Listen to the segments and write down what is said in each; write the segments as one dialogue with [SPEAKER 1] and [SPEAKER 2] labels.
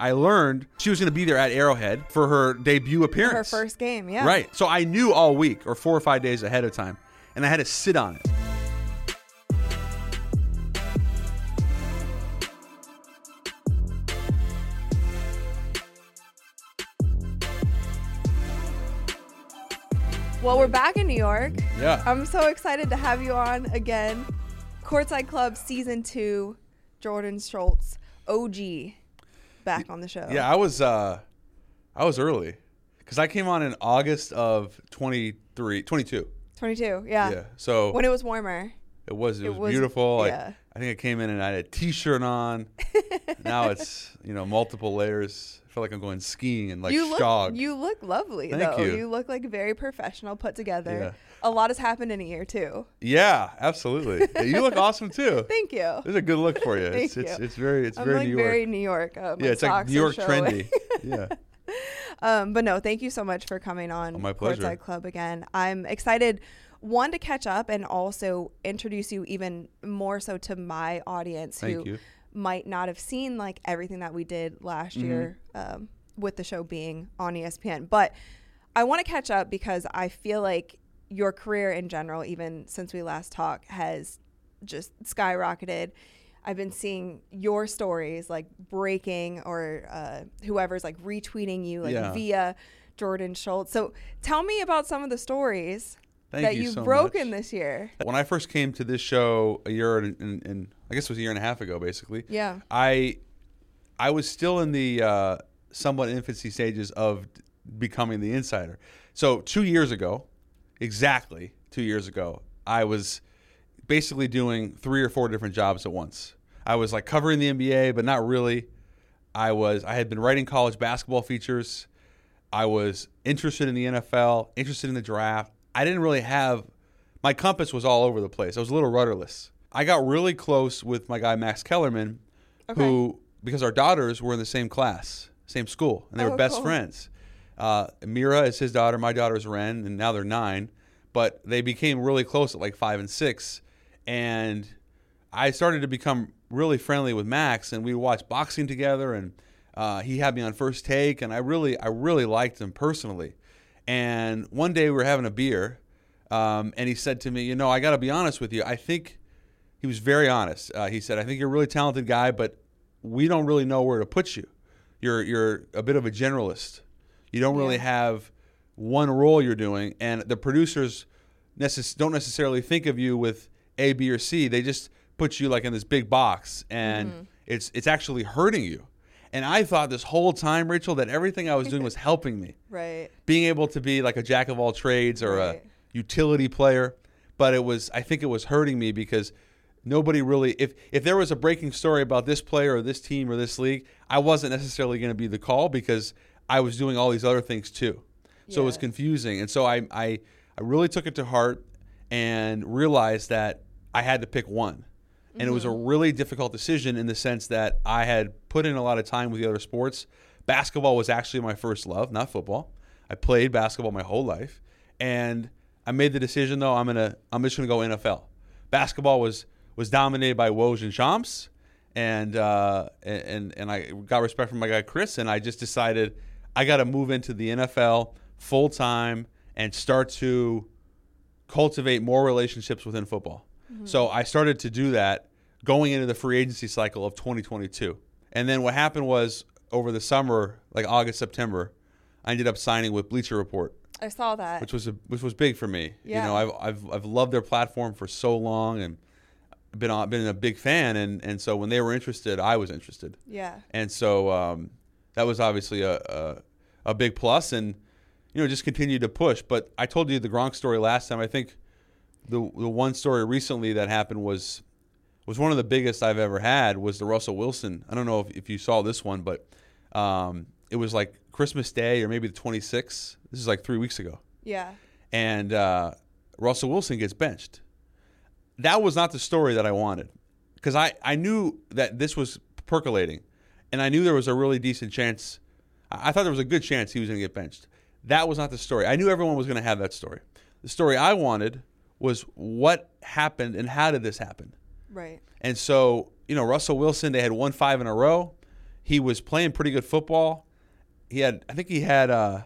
[SPEAKER 1] I learned she was going to be there at Arrowhead for her debut appearance.
[SPEAKER 2] Her first game, yeah.
[SPEAKER 1] Right. So I knew all week or four or five days ahead of time, and I had to sit on it.
[SPEAKER 2] Well, we're back in New York.
[SPEAKER 1] Yeah.
[SPEAKER 2] I'm so excited to have you on again. Courtside Club Season 2, Jordan Schultz, OG, back on the show.
[SPEAKER 1] Yeah, I was uh I was early cuz I came on in August of 23 22.
[SPEAKER 2] 22, yeah.
[SPEAKER 1] Yeah. So
[SPEAKER 2] When it was warmer.
[SPEAKER 1] it was it,
[SPEAKER 2] it
[SPEAKER 1] was,
[SPEAKER 2] was-
[SPEAKER 1] beautiful.
[SPEAKER 2] yeah.
[SPEAKER 1] I, I think I came in and I had a t-shirt on. now it's, you know, multiple layers. I feel like I'm going skiing and like
[SPEAKER 2] you look you look lovely
[SPEAKER 1] Thank
[SPEAKER 2] though.
[SPEAKER 1] you.
[SPEAKER 2] look like very professional, put together.
[SPEAKER 1] Yeah.
[SPEAKER 2] A lot has happened in a year too.
[SPEAKER 1] yeah, absolutely. You look awesome too.
[SPEAKER 2] Thank you.
[SPEAKER 1] It's a good look for you. It's, it's
[SPEAKER 2] you.
[SPEAKER 1] it's very it's
[SPEAKER 2] I'm
[SPEAKER 1] very
[SPEAKER 2] like
[SPEAKER 1] New York.
[SPEAKER 2] very New York. Uh,
[SPEAKER 1] yeah, it's like New York trendy. yeah.
[SPEAKER 2] Um, but no, thank you so much for coming on
[SPEAKER 1] Oh, my pleasure.
[SPEAKER 2] Courtside Club again. I'm excited, one, to catch up and also introduce you even more so to my audience
[SPEAKER 1] Thank
[SPEAKER 2] who
[SPEAKER 1] you.
[SPEAKER 2] might not have seen like everything that we did last
[SPEAKER 1] Mm-hmm.
[SPEAKER 2] year um, with the show being on ESPN. But I want to catch up because I feel like your career in general, even since we last talked, has just skyrocketed. I've been seeing your stories like breaking or uh, whoever's like retweeting you like
[SPEAKER 1] Yeah.
[SPEAKER 2] via Jordan Schultz. So tell me about some of the stories
[SPEAKER 1] Thank
[SPEAKER 2] that
[SPEAKER 1] you
[SPEAKER 2] you've
[SPEAKER 1] so
[SPEAKER 2] broken
[SPEAKER 1] much.
[SPEAKER 2] this year.
[SPEAKER 1] When I first came to this show a year and, and, and I guess it was a year and a half ago, basically.
[SPEAKER 2] Yeah.
[SPEAKER 1] I I was still in the uh, somewhat infancy stages of becoming the insider. So two years ago, exactly two years ago, I was basically doing three or four different jobs at once. I was like covering the NBA, but not really. I was I had been writing college basketball features. I was interested in the NFL, interested in the draft. I didn't really have my compass was all over the place. I was a little rudderless. I got really close with my guy Max Kellerman, who because our daughters were in the same class, same school, and they were
[SPEAKER 2] Oh,
[SPEAKER 1] best
[SPEAKER 2] cool.
[SPEAKER 1] friends. Uh, Mira is his daughter, my daughter's Ren, and now they're nine. But they became really close at like five and six, and I started to become really friendly with Max, and we watched boxing together, and uh, he had me on first take, and I really, I really liked him personally. And one day we were having a beer, um, and he said to me, "You know, I got to be honest with you. I think he was very honest. Uh, he said, "I think you're a really talented guy, but we don't really know where to put you. You're you're a bit of a generalist. You don't really
[SPEAKER 2] Yeah.
[SPEAKER 1] have one role you're doing, and the producers necess- don't necessarily think of you with A, B, or C. They just put you like in this big box, and it's it's actually hurting you." And I thought this whole time, Rachel, that everything I was doing was helping me.
[SPEAKER 2] Right.
[SPEAKER 1] being able to be like a jack of all trades or
[SPEAKER 2] Right.
[SPEAKER 1] a utility player. But it was i think it was hurting me because nobody really if if there was a breaking story about this player or this team or this league i wasn't necessarily going to be the call because i was doing all these other things too. So it was confusing. And so i i, I really took it to heart and realized that i had to pick one and it was a really difficult decision in the sense that I had put in a lot of time with the other sports. Basketball was actually my first love, not football. I played basketball my whole life, and I made the decision though I'm gonna I'm just gonna go NFL. Basketball was was dominated by Woj and Shams, and uh, and and I got respect from my guy Chris, and I just decided I got to move into the NFL full time and start to cultivate more relationships within football. So I started to do that going into the free agency cycle of 2022. And then what happened was over the summer, like August, September, I ended up signing with Bleacher Report,
[SPEAKER 2] I saw that.
[SPEAKER 1] which was a, which was big for me.
[SPEAKER 2] Yeah.
[SPEAKER 1] You know, I've, I've I've loved their platform for so long and been on, been a big fan and and so when they were interested, I was interested.
[SPEAKER 2] yeah.
[SPEAKER 1] And so um, that was obviously a, a a big plus, and you know just continued to push. But I told you the Gronk story last time. I think the the one story recently that happened was was one of the biggest I've ever had. Was the Russell Wilson? I don't know if, if you saw this one, but um, it was like Christmas Day or maybe the 26th. This is like three weeks ago,
[SPEAKER 2] Yeah.
[SPEAKER 1] and uh, Russell Wilson gets benched. That was not the story that I wanted because I, I knew that this was percolating, and I knew there was a really decent chance. I I thought there was a good chance he was going to get benched. That was not the story. I knew everyone was going to have that story. The story I wanted was what happened and how did this happen.
[SPEAKER 2] Right.
[SPEAKER 1] And so, you know, Russell Wilson, they had won five in a row. he was playing pretty good football. He had, I think he had, uh,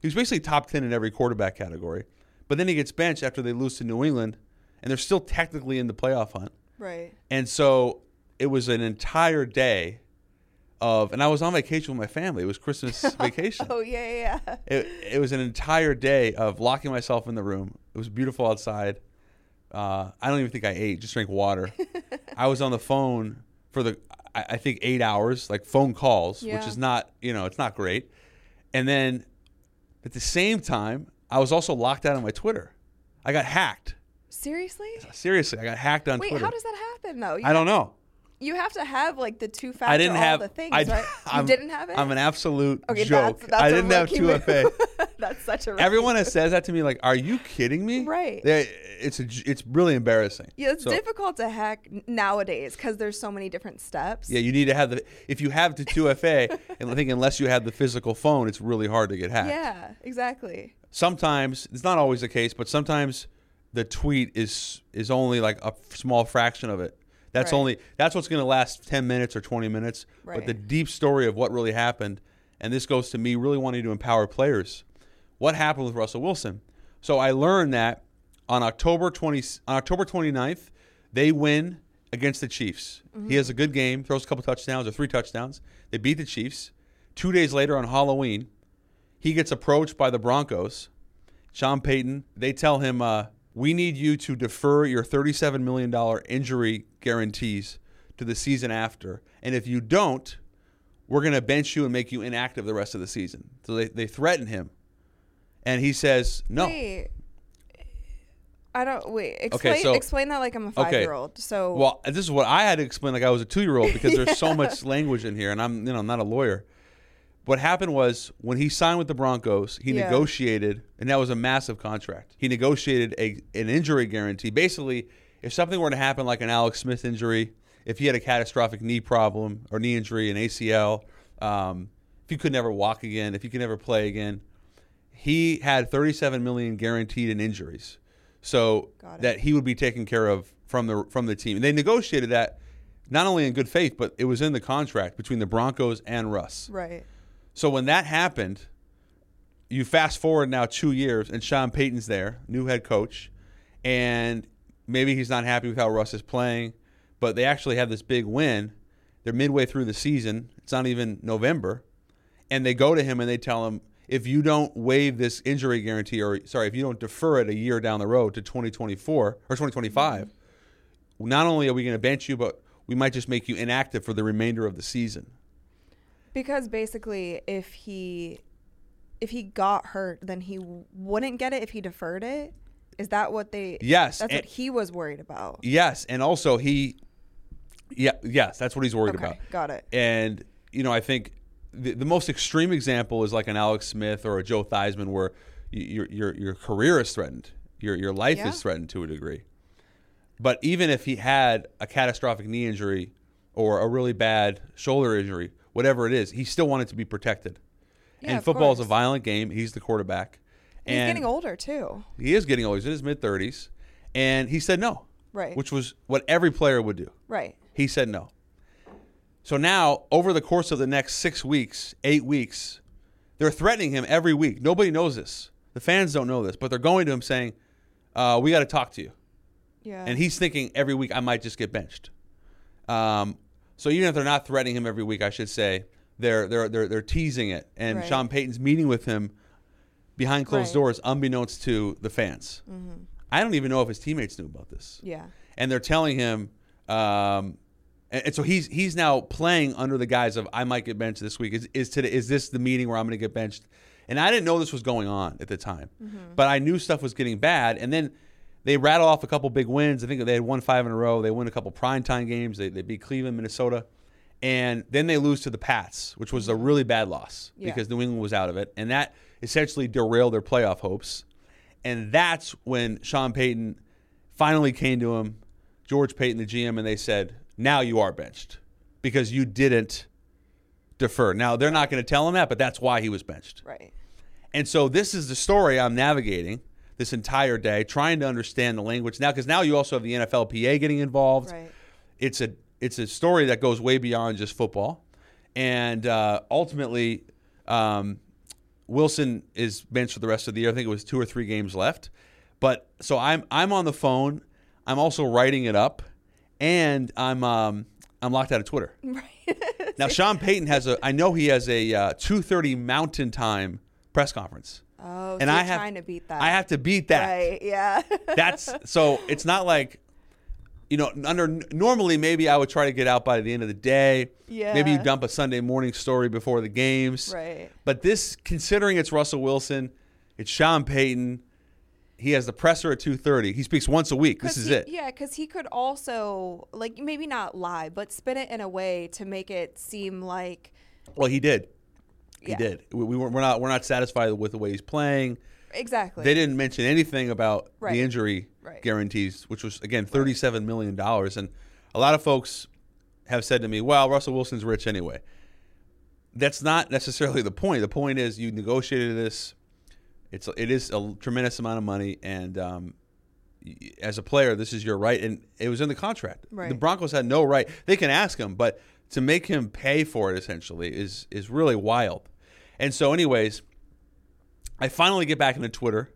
[SPEAKER 1] he was basically top 10 in every quarterback category. But then he gets benched after they lose to New England, and they're still technically in the playoff hunt.
[SPEAKER 2] Right.
[SPEAKER 1] And so it was an entire day of, and I was on vacation with my family. It was Christmas vacation.
[SPEAKER 2] Oh yeah, yeah. yeah.
[SPEAKER 1] It, it was an entire day of locking myself in the room. It was beautiful outside. Uh, I don't even think I ate, just drank water. I was on the phone for the, I, I think, eight hours, like phone calls, which is not, you know, it's not great. And then at the same time, I was also locked out of my Twitter. I got hacked.
[SPEAKER 2] Seriously?
[SPEAKER 1] Seriously, I got hacked on
[SPEAKER 2] Wait,
[SPEAKER 1] Twitter.
[SPEAKER 2] Wait, how does that happen though? You
[SPEAKER 1] I don't know.
[SPEAKER 2] You have to have like the two factor
[SPEAKER 1] I didn't
[SPEAKER 2] all
[SPEAKER 1] have
[SPEAKER 2] the things,
[SPEAKER 1] I,
[SPEAKER 2] right? You
[SPEAKER 1] I'm-
[SPEAKER 2] didn't have it.
[SPEAKER 1] I'm an absolute
[SPEAKER 2] okay,
[SPEAKER 1] joke.
[SPEAKER 2] that's, that's
[SPEAKER 1] I
[SPEAKER 2] a
[SPEAKER 1] didn't have two. FA.
[SPEAKER 2] that's such a
[SPEAKER 1] Everyone that says that to me, like, "Are you kidding me?"
[SPEAKER 2] Right.
[SPEAKER 1] They- It's a, it's really embarrassing.
[SPEAKER 2] Yeah, it's
[SPEAKER 1] So-
[SPEAKER 2] difficult to hack nowadays because there's so many different steps.
[SPEAKER 1] Yeah, you need to have the. If you have the two FA, and I think unless you have the physical phone, it's really hard to get hacked.
[SPEAKER 2] Yeah, exactly.
[SPEAKER 1] Sometimes it's not always the case, but sometimes the tweet is is only like a small fraction of it. That's
[SPEAKER 2] Right.
[SPEAKER 1] only that's what's going to last ten minutes or twenty minutes. But the deep story of what really happened, and this goes to me really wanting to empower players. What happened with Russell Wilson? So I learned that on October twenty on October 29th, they win against the Chiefs. He has a good game, throws a couple touchdowns or three touchdowns. They beat the Chiefs. Two days later on Halloween, he gets approached by the Broncos. Sean Payton, they tell him, uh, "We need you to defer your thirty-seven million dollar injury guarantees to the season after, and if you don't, we're going to bench you and make you inactive the rest of the season." So they they threaten him, and he says, "No."
[SPEAKER 2] Wait. I don't wait. Explain
[SPEAKER 1] so-
[SPEAKER 2] explain that like I'm a five year old. So
[SPEAKER 1] Well, this is what I had to explain like I was a two year old because there's so much language in here, and I'm you know not a lawyer. What happened was when he signed with the Broncos, he
[SPEAKER 2] Yeah.
[SPEAKER 1] negotiated, and that was a massive contract. He negotiated a an injury guarantee. Basically, if something were to happen, like an Alex Smith injury, if he had a catastrophic knee problem or knee injury, an ACL, um, if he could never walk again, if he could never play again, he had 37 million guaranteed in injuries, so that he would be taken care of from the from the team. And they negotiated that not only in good faith, but it was in the contract between the Broncos and Russ.
[SPEAKER 2] right.
[SPEAKER 1] So when that happened, you fast forward now two years, and Sean Payton's there, new head coach, and maybe he's not happy with how Russ is playing, but they actually have this big win. They're midway through the season. It's not even November, and they go to him and they tell him, if you don't waive this injury guarantee, or sorry, if you don't defer it a year down the road to 2024 or 2025, not only are we going to bench you, but we might just make you inactive for the remainder of the season.
[SPEAKER 2] Because basically, if he if he got hurt, then he wouldn't get it if he deferred it. Is that what they?
[SPEAKER 1] Yes,
[SPEAKER 2] that's
[SPEAKER 1] and-
[SPEAKER 2] what he was worried about.
[SPEAKER 1] Yes, and also he, yeah, yes, that's what he's worried
[SPEAKER 2] Okay,
[SPEAKER 1] about.
[SPEAKER 2] got it.
[SPEAKER 1] And you know, I think the, the most extreme example is like an Alex Smith or a Joe Theismann, where your your your career is threatened, your your life
[SPEAKER 2] Yeah.
[SPEAKER 1] is threatened to a degree. But even if he had a catastrophic knee injury or a really bad shoulder injury, whatever it is, he still wanted to be protected.
[SPEAKER 2] Yeah,
[SPEAKER 1] and football is a violent game. He's the quarterback.
[SPEAKER 2] He's
[SPEAKER 1] and
[SPEAKER 2] getting older too.
[SPEAKER 1] He is getting older. He's in his mid thirties, and he said no,
[SPEAKER 2] Right.
[SPEAKER 1] which was what every player would do.
[SPEAKER 2] Right.
[SPEAKER 1] He said no. So now, over the course of the next six weeks, eight weeks, they're threatening him every week. Nobody knows this. The fans don't know this, but they're going to him saying, uh, "We got to talk to you."
[SPEAKER 2] Yeah.
[SPEAKER 1] And he's thinking every week, "I might just get benched." Um, so even if they're not threatening him every week, I should say they're they're they're, they're teasing it. And
[SPEAKER 2] Right.
[SPEAKER 1] Sean Payton's meeting with him behind closed
[SPEAKER 2] Right. Mm-hmm.
[SPEAKER 1] doors, unbeknownst to the fans. I don't even know if his teammates knew about this
[SPEAKER 2] yeah.
[SPEAKER 1] and they're telling him, um, and, and so he's he's now playing under the guise of I might get benched this week. Is is today is this the meeting where I'm going to get benched? And I didn't know this was going on at the time, but I knew stuff was getting bad. And then they rattle off a couple big wins. I think they had won five in a row. They win a couple primetime games. They, they beat Cleveland, Minnesota, and then they lose to the Pats, which was a mm-hmm. really bad loss
[SPEAKER 2] Yeah.
[SPEAKER 1] because New England was out of it, and that essentially derailed their playoff hopes. And that's when Sean Payton finally came to him, George Paton, the GM, and they said, "Now you are benched because you didn't defer." Now they're not going to tell him that, but that's why he was benched.
[SPEAKER 2] Right.
[SPEAKER 1] And so this is the story I'm navigating this entire day, trying to understand the language now, because now you also have the NFLPA getting involved.
[SPEAKER 2] Right.
[SPEAKER 1] It's a it's a story that goes way beyond just football, and uh, ultimately, um, Wilson is benched for the rest of the year. I think it was two or three games left. But so I'm I'm on the phone. I'm also writing it up, and I'm um, I'm locked out of Twitter.
[SPEAKER 2] Right.
[SPEAKER 1] Now Sean Payton has a. I know he has a uh, 2:30 Mountain Time press conference.
[SPEAKER 2] Oh,
[SPEAKER 1] And
[SPEAKER 2] so
[SPEAKER 1] I have-
[SPEAKER 2] trying to beat that.
[SPEAKER 1] I have to beat that.
[SPEAKER 2] Right. Yeah.
[SPEAKER 1] That's so. It's not like, you know, under normally maybe I would try to get out by the end of the day.
[SPEAKER 2] Yeah.
[SPEAKER 1] Maybe you dump a Sunday morning story before the games.
[SPEAKER 2] right.
[SPEAKER 1] But this, considering it's Russell Wilson, it's Sean Payton. He has the presser at two thirty. He speaks once a week. This is
[SPEAKER 2] he-
[SPEAKER 1] it.
[SPEAKER 2] Yeah, because he could also like maybe not lie, but spin it in a way to make it seem like
[SPEAKER 1] Well, he did. He
[SPEAKER 2] Yeah.
[SPEAKER 1] did. We, we were, we're not we're not satisfied with the way he's playing.
[SPEAKER 2] exactly.
[SPEAKER 1] They didn't mention anything about
[SPEAKER 2] Right.
[SPEAKER 1] the injury
[SPEAKER 2] Right.
[SPEAKER 1] guarantees, which was again thirty-seven million dollars, and a lot of folks have said to me, "Well, Russell Wilson's rich anyway." That's not necessarily the point. The point is you negotiated this. It's it is a tremendous amount of money, and um, as a player, this is your right, and it was in the contract. The Broncos had no right. They can ask him, but to make him pay for it essentially is is really wild. And so, anyways, I finally get back into Twitter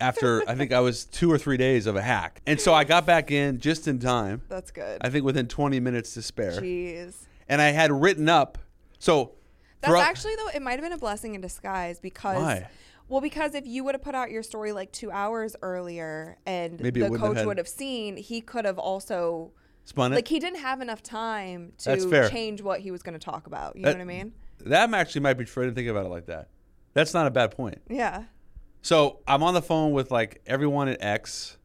[SPEAKER 1] after I think I was two or three days of a hack, and so I got back in just in time.
[SPEAKER 2] That's good.
[SPEAKER 1] I think within 20 minutes to spare,
[SPEAKER 2] Jeez.
[SPEAKER 1] and I had written up. So
[SPEAKER 2] That's
[SPEAKER 1] throughout-
[SPEAKER 2] actually though it might have been a blessing in disguise because
[SPEAKER 1] Why?
[SPEAKER 2] well because if you would have put out your story like 2 hours earlier and
[SPEAKER 1] Maybe
[SPEAKER 2] the coach would have seen, he could have also
[SPEAKER 1] spun it.
[SPEAKER 2] like he didn't have enough time
[SPEAKER 1] That's
[SPEAKER 2] to
[SPEAKER 1] fair.
[SPEAKER 2] change what he was going to talk about. You
[SPEAKER 1] That-
[SPEAKER 2] know what I mean?
[SPEAKER 1] that actually might be true. I didn't think about it like that. That's not a bad point.
[SPEAKER 2] Yeah.
[SPEAKER 1] So I'm on the phone with like everyone at X.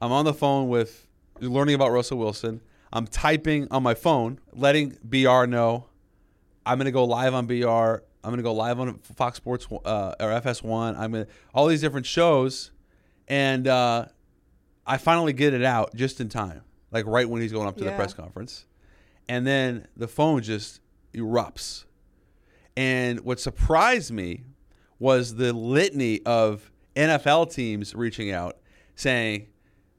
[SPEAKER 1] I'm on the phone with learning about Russell Wilson. I'm typing on my phone, letting BR know I'm going to go live on BR. I'm going to go live on Fox Sports uh, or FS1. I'm going to all these different shows, and uh, I finally get it out just in time, like right when he's going up to the press conference, and then the phone just erupts. And what surprised me was the litany of NFL teams reaching out saying,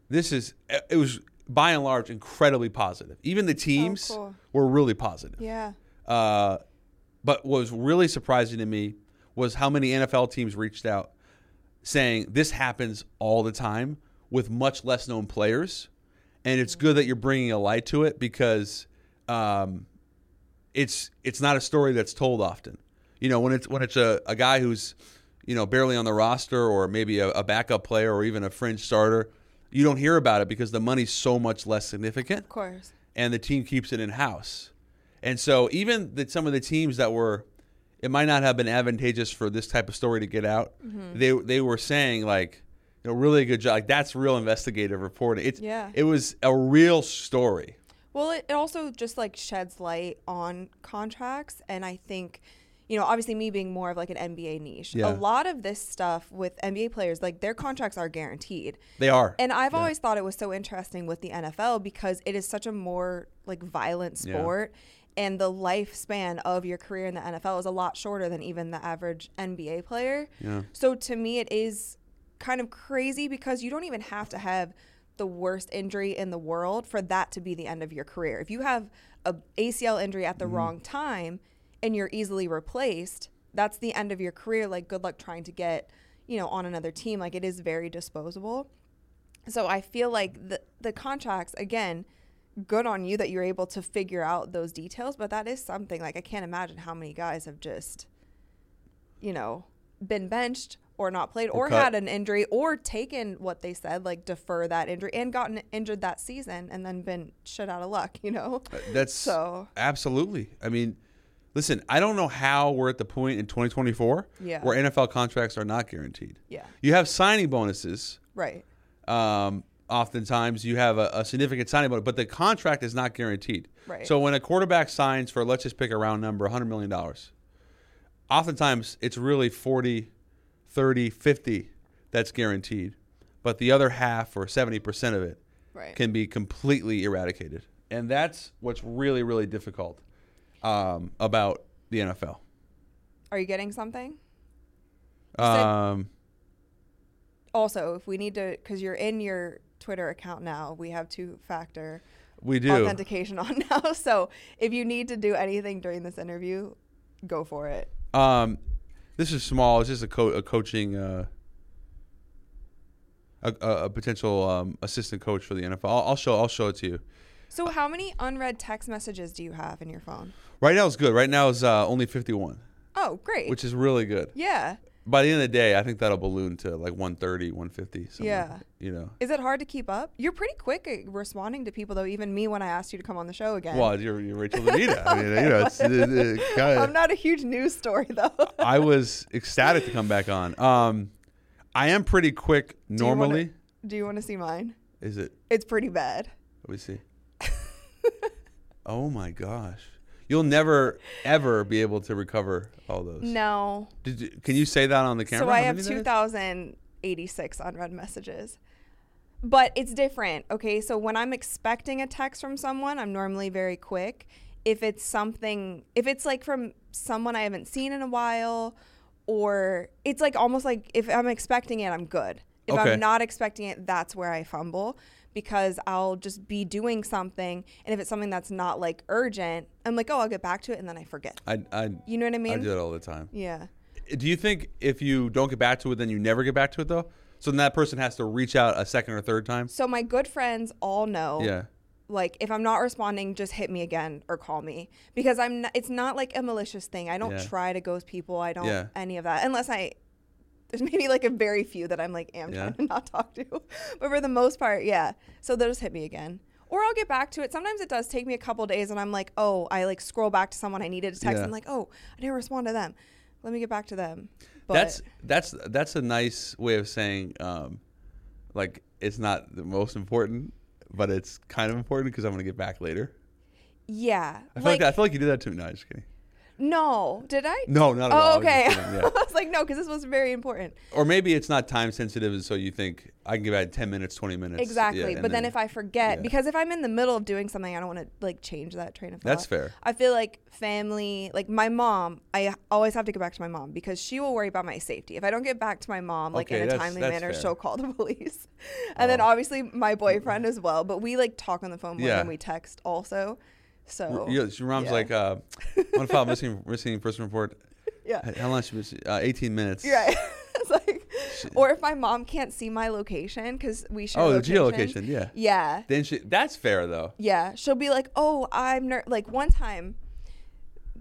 [SPEAKER 1] "This is." It was by and large incredibly positive. Even the teams
[SPEAKER 2] cool.
[SPEAKER 1] were really positive.
[SPEAKER 2] Yeah.
[SPEAKER 1] Uh, but what was really surprising to me was how many NFL teams reached out saying this happens all the time with much less known players, and it's good that you're bringing a light to it because um, it's it's not a story that's told often. You know, when it's when it's a, a guy who's you know barely on the roster or maybe a, a backup player or even a fringe starter, you don't hear about it because the money's so much less significant
[SPEAKER 2] Of course.
[SPEAKER 1] and the team keeps it in house. And so even that some of the teams that were it might not have been advantageous for this type of story to get out,
[SPEAKER 2] Mm-hmm.
[SPEAKER 1] they they were saying like know really good job. Like that's real investigative reporting. It's
[SPEAKER 2] Yeah.
[SPEAKER 1] it was a real story.
[SPEAKER 2] Well, it, it also just like sheds light on contracts, and I think, you know, obviously me being more of like an NBA niche,
[SPEAKER 1] Yeah.
[SPEAKER 2] a lot of this stuff with NBA players, like their contracts are guaranteed.
[SPEAKER 1] They are.
[SPEAKER 2] And I've
[SPEAKER 1] Yeah.
[SPEAKER 2] always thought it was so interesting with the NFL because it is such a more like violent
[SPEAKER 1] Yeah.
[SPEAKER 2] sport. And the lifespan of your career in the NFL is a lot shorter than even the average NBA player.
[SPEAKER 1] Yeah.
[SPEAKER 2] So to me, it is kind of crazy because you don't even have to have the worst injury in the world for that to be the end of your career. If you have a ACL injury at the
[SPEAKER 1] Mm-hmm.
[SPEAKER 2] wrong time and you're easily replaced, that's the end of your career. Like good luck trying to get, you know, on another team. Like it is very disposable. So I feel like the the contracts again, good on you that you're able to figure out those details, but that is something like I can't imagine how many guys have just you know, been benched or not played
[SPEAKER 1] Or
[SPEAKER 2] or, had an injury or taken what they said like defer that injury and gotten injured that season and then been shit out of luck, you know.
[SPEAKER 1] That's
[SPEAKER 2] So
[SPEAKER 1] absolutely. I mean, listen, I don't know how we're at the point in 2024
[SPEAKER 2] Yeah.
[SPEAKER 1] where NFL contracts are not guaranteed.
[SPEAKER 2] yeah,
[SPEAKER 1] You have signing bonuses.
[SPEAKER 2] right.
[SPEAKER 1] Um, oftentimes you have a, a significant signing bonus, but the contract is not guaranteed.
[SPEAKER 2] Right.
[SPEAKER 1] So when a quarterback signs for, let's just pick a round number, $100 million, oftentimes it's really 40, 30, 50 that's guaranteed. But the other half or 70% of it
[SPEAKER 2] Right.
[SPEAKER 1] can be completely eradicated. And that's what's really, really difficult um, about the NFL.
[SPEAKER 2] Are you getting something?
[SPEAKER 1] Um,
[SPEAKER 2] Also, if we need to cuz you're in your Twitter account now, we have two factor
[SPEAKER 1] We do.
[SPEAKER 2] authentication on now. So if you need to do anything during this interview, go for it.
[SPEAKER 1] Um, this is small. It's just a, co- a coaching, uh, a, a, potential um, assistant coach for the NFL. I'll, I'll show. I'll show it to you.
[SPEAKER 2] So how many unread text messages do you have in your phone?
[SPEAKER 1] Right now it's good. Right now is uh, only 51,
[SPEAKER 2] Oh, great.
[SPEAKER 1] which is really good.
[SPEAKER 2] yeah.
[SPEAKER 1] By the end of the day, I think that'll balloon to like 130, 150. somewhere,
[SPEAKER 2] Yeah.
[SPEAKER 1] You know.
[SPEAKER 2] Is it hard to keep up? You're pretty quick at responding to people, though. Even me, when I asked you to come on the show again.
[SPEAKER 1] Well, you're, you're Rachel DeMita. I mean, you know, it's, it, it kinda-
[SPEAKER 2] I'm not a huge news story though.
[SPEAKER 1] I was ecstatic to come back on. Um, I am pretty quick
[SPEAKER 2] Do you wanna-
[SPEAKER 1] normally.
[SPEAKER 2] Do you want to see mine?
[SPEAKER 1] Is it?
[SPEAKER 2] It's pretty bad.
[SPEAKER 1] Let me see. oh my gosh. You'll never ever be able to recover all those.
[SPEAKER 2] No.
[SPEAKER 1] Did you, can you say that on the camera?
[SPEAKER 2] So I have
[SPEAKER 1] many that is?
[SPEAKER 2] 2,086 unread messages. But it's different. Okay. So when I'm expecting a text from someone, I'm normally very quick. If it's something, if it's like from someone I haven't seen in a while, or it's like almost like if I'm expecting it, I'm good. If
[SPEAKER 1] Okay.
[SPEAKER 2] I'm not expecting it, that's where I fumble because I'll just be doing something. And if it's something that's not like urgent, I'm like, oh, I'll get back to it. And then I forget.
[SPEAKER 1] I, I,
[SPEAKER 2] You know what I mean?
[SPEAKER 1] I do that all the time.
[SPEAKER 2] Yeah.
[SPEAKER 1] Do you think if you don't get back to it, then you never get back to it though? So then that person has to reach out a second or third time?
[SPEAKER 2] So my good friends all know.
[SPEAKER 1] Yeah.
[SPEAKER 2] like if I'm not responding, just hit me again or call me because I'm. Not, it's not like a malicious thing. I don't
[SPEAKER 1] Yeah.
[SPEAKER 2] try to ghost people. I don't
[SPEAKER 1] Yeah.
[SPEAKER 2] any of that unless I. There's maybe like a very few that I'm like am
[SPEAKER 1] Yeah.
[SPEAKER 2] trying to not talk to, but for the most part, yeah. So they'll just hit me again, or I'll get back to it. Sometimes it does take me a couple days, and I'm like, oh, I like scroll back to someone I needed to text.
[SPEAKER 1] Yeah.
[SPEAKER 2] I'm like, oh, I didn't respond to them. Let me get back to them. But
[SPEAKER 1] that's that's that's a nice way of saying um, like it's not the most important, but it's kind of important because I'm gonna get back later.
[SPEAKER 2] yeah,
[SPEAKER 1] I feel like, I feel like you did that to me. No, just kidding.
[SPEAKER 2] No, did I?
[SPEAKER 1] No, not at all. I
[SPEAKER 2] Oh,
[SPEAKER 1] was
[SPEAKER 2] okay.
[SPEAKER 1] kidding, yeah.
[SPEAKER 2] I was like, no, because this was very important.
[SPEAKER 1] Or maybe it's not time sensitive, and so you think I can give out ten minutes, twenty minutes.
[SPEAKER 2] Exactly.
[SPEAKER 1] Yeah,
[SPEAKER 2] but then, if I forget,
[SPEAKER 1] yeah.
[SPEAKER 2] because if I'm in the middle of doing something, I don't want to like change that train of thought.
[SPEAKER 1] That's fair.
[SPEAKER 2] I feel like family, like my mom, I always have to get back to my mom because she will worry about my safety. If I don't get back to my mom like
[SPEAKER 1] Okay,
[SPEAKER 2] in a
[SPEAKER 1] that's-
[SPEAKER 2] timely
[SPEAKER 1] that's
[SPEAKER 2] manner,
[SPEAKER 1] fair.
[SPEAKER 2] she'll call the police. And then
[SPEAKER 1] Oh.
[SPEAKER 2] obviously my mm-hmm. boyfriend as well. But we like talk on the phone more
[SPEAKER 1] Yeah.
[SPEAKER 2] than we text also. So
[SPEAKER 1] Yeah, your mom's
[SPEAKER 2] yeah.
[SPEAKER 1] like, uh, want to file missing missing person report.
[SPEAKER 2] yeah.
[SPEAKER 1] How long should we? Uh, Eighteen minutes.
[SPEAKER 2] Right. it's like, or if my mom can't see my location because we share
[SPEAKER 1] Oh, the geolocation. Yeah.
[SPEAKER 2] Yeah.
[SPEAKER 1] Then she. That's fair though.
[SPEAKER 2] Yeah, she'll be like, "Oh, I'm ner-. like one time."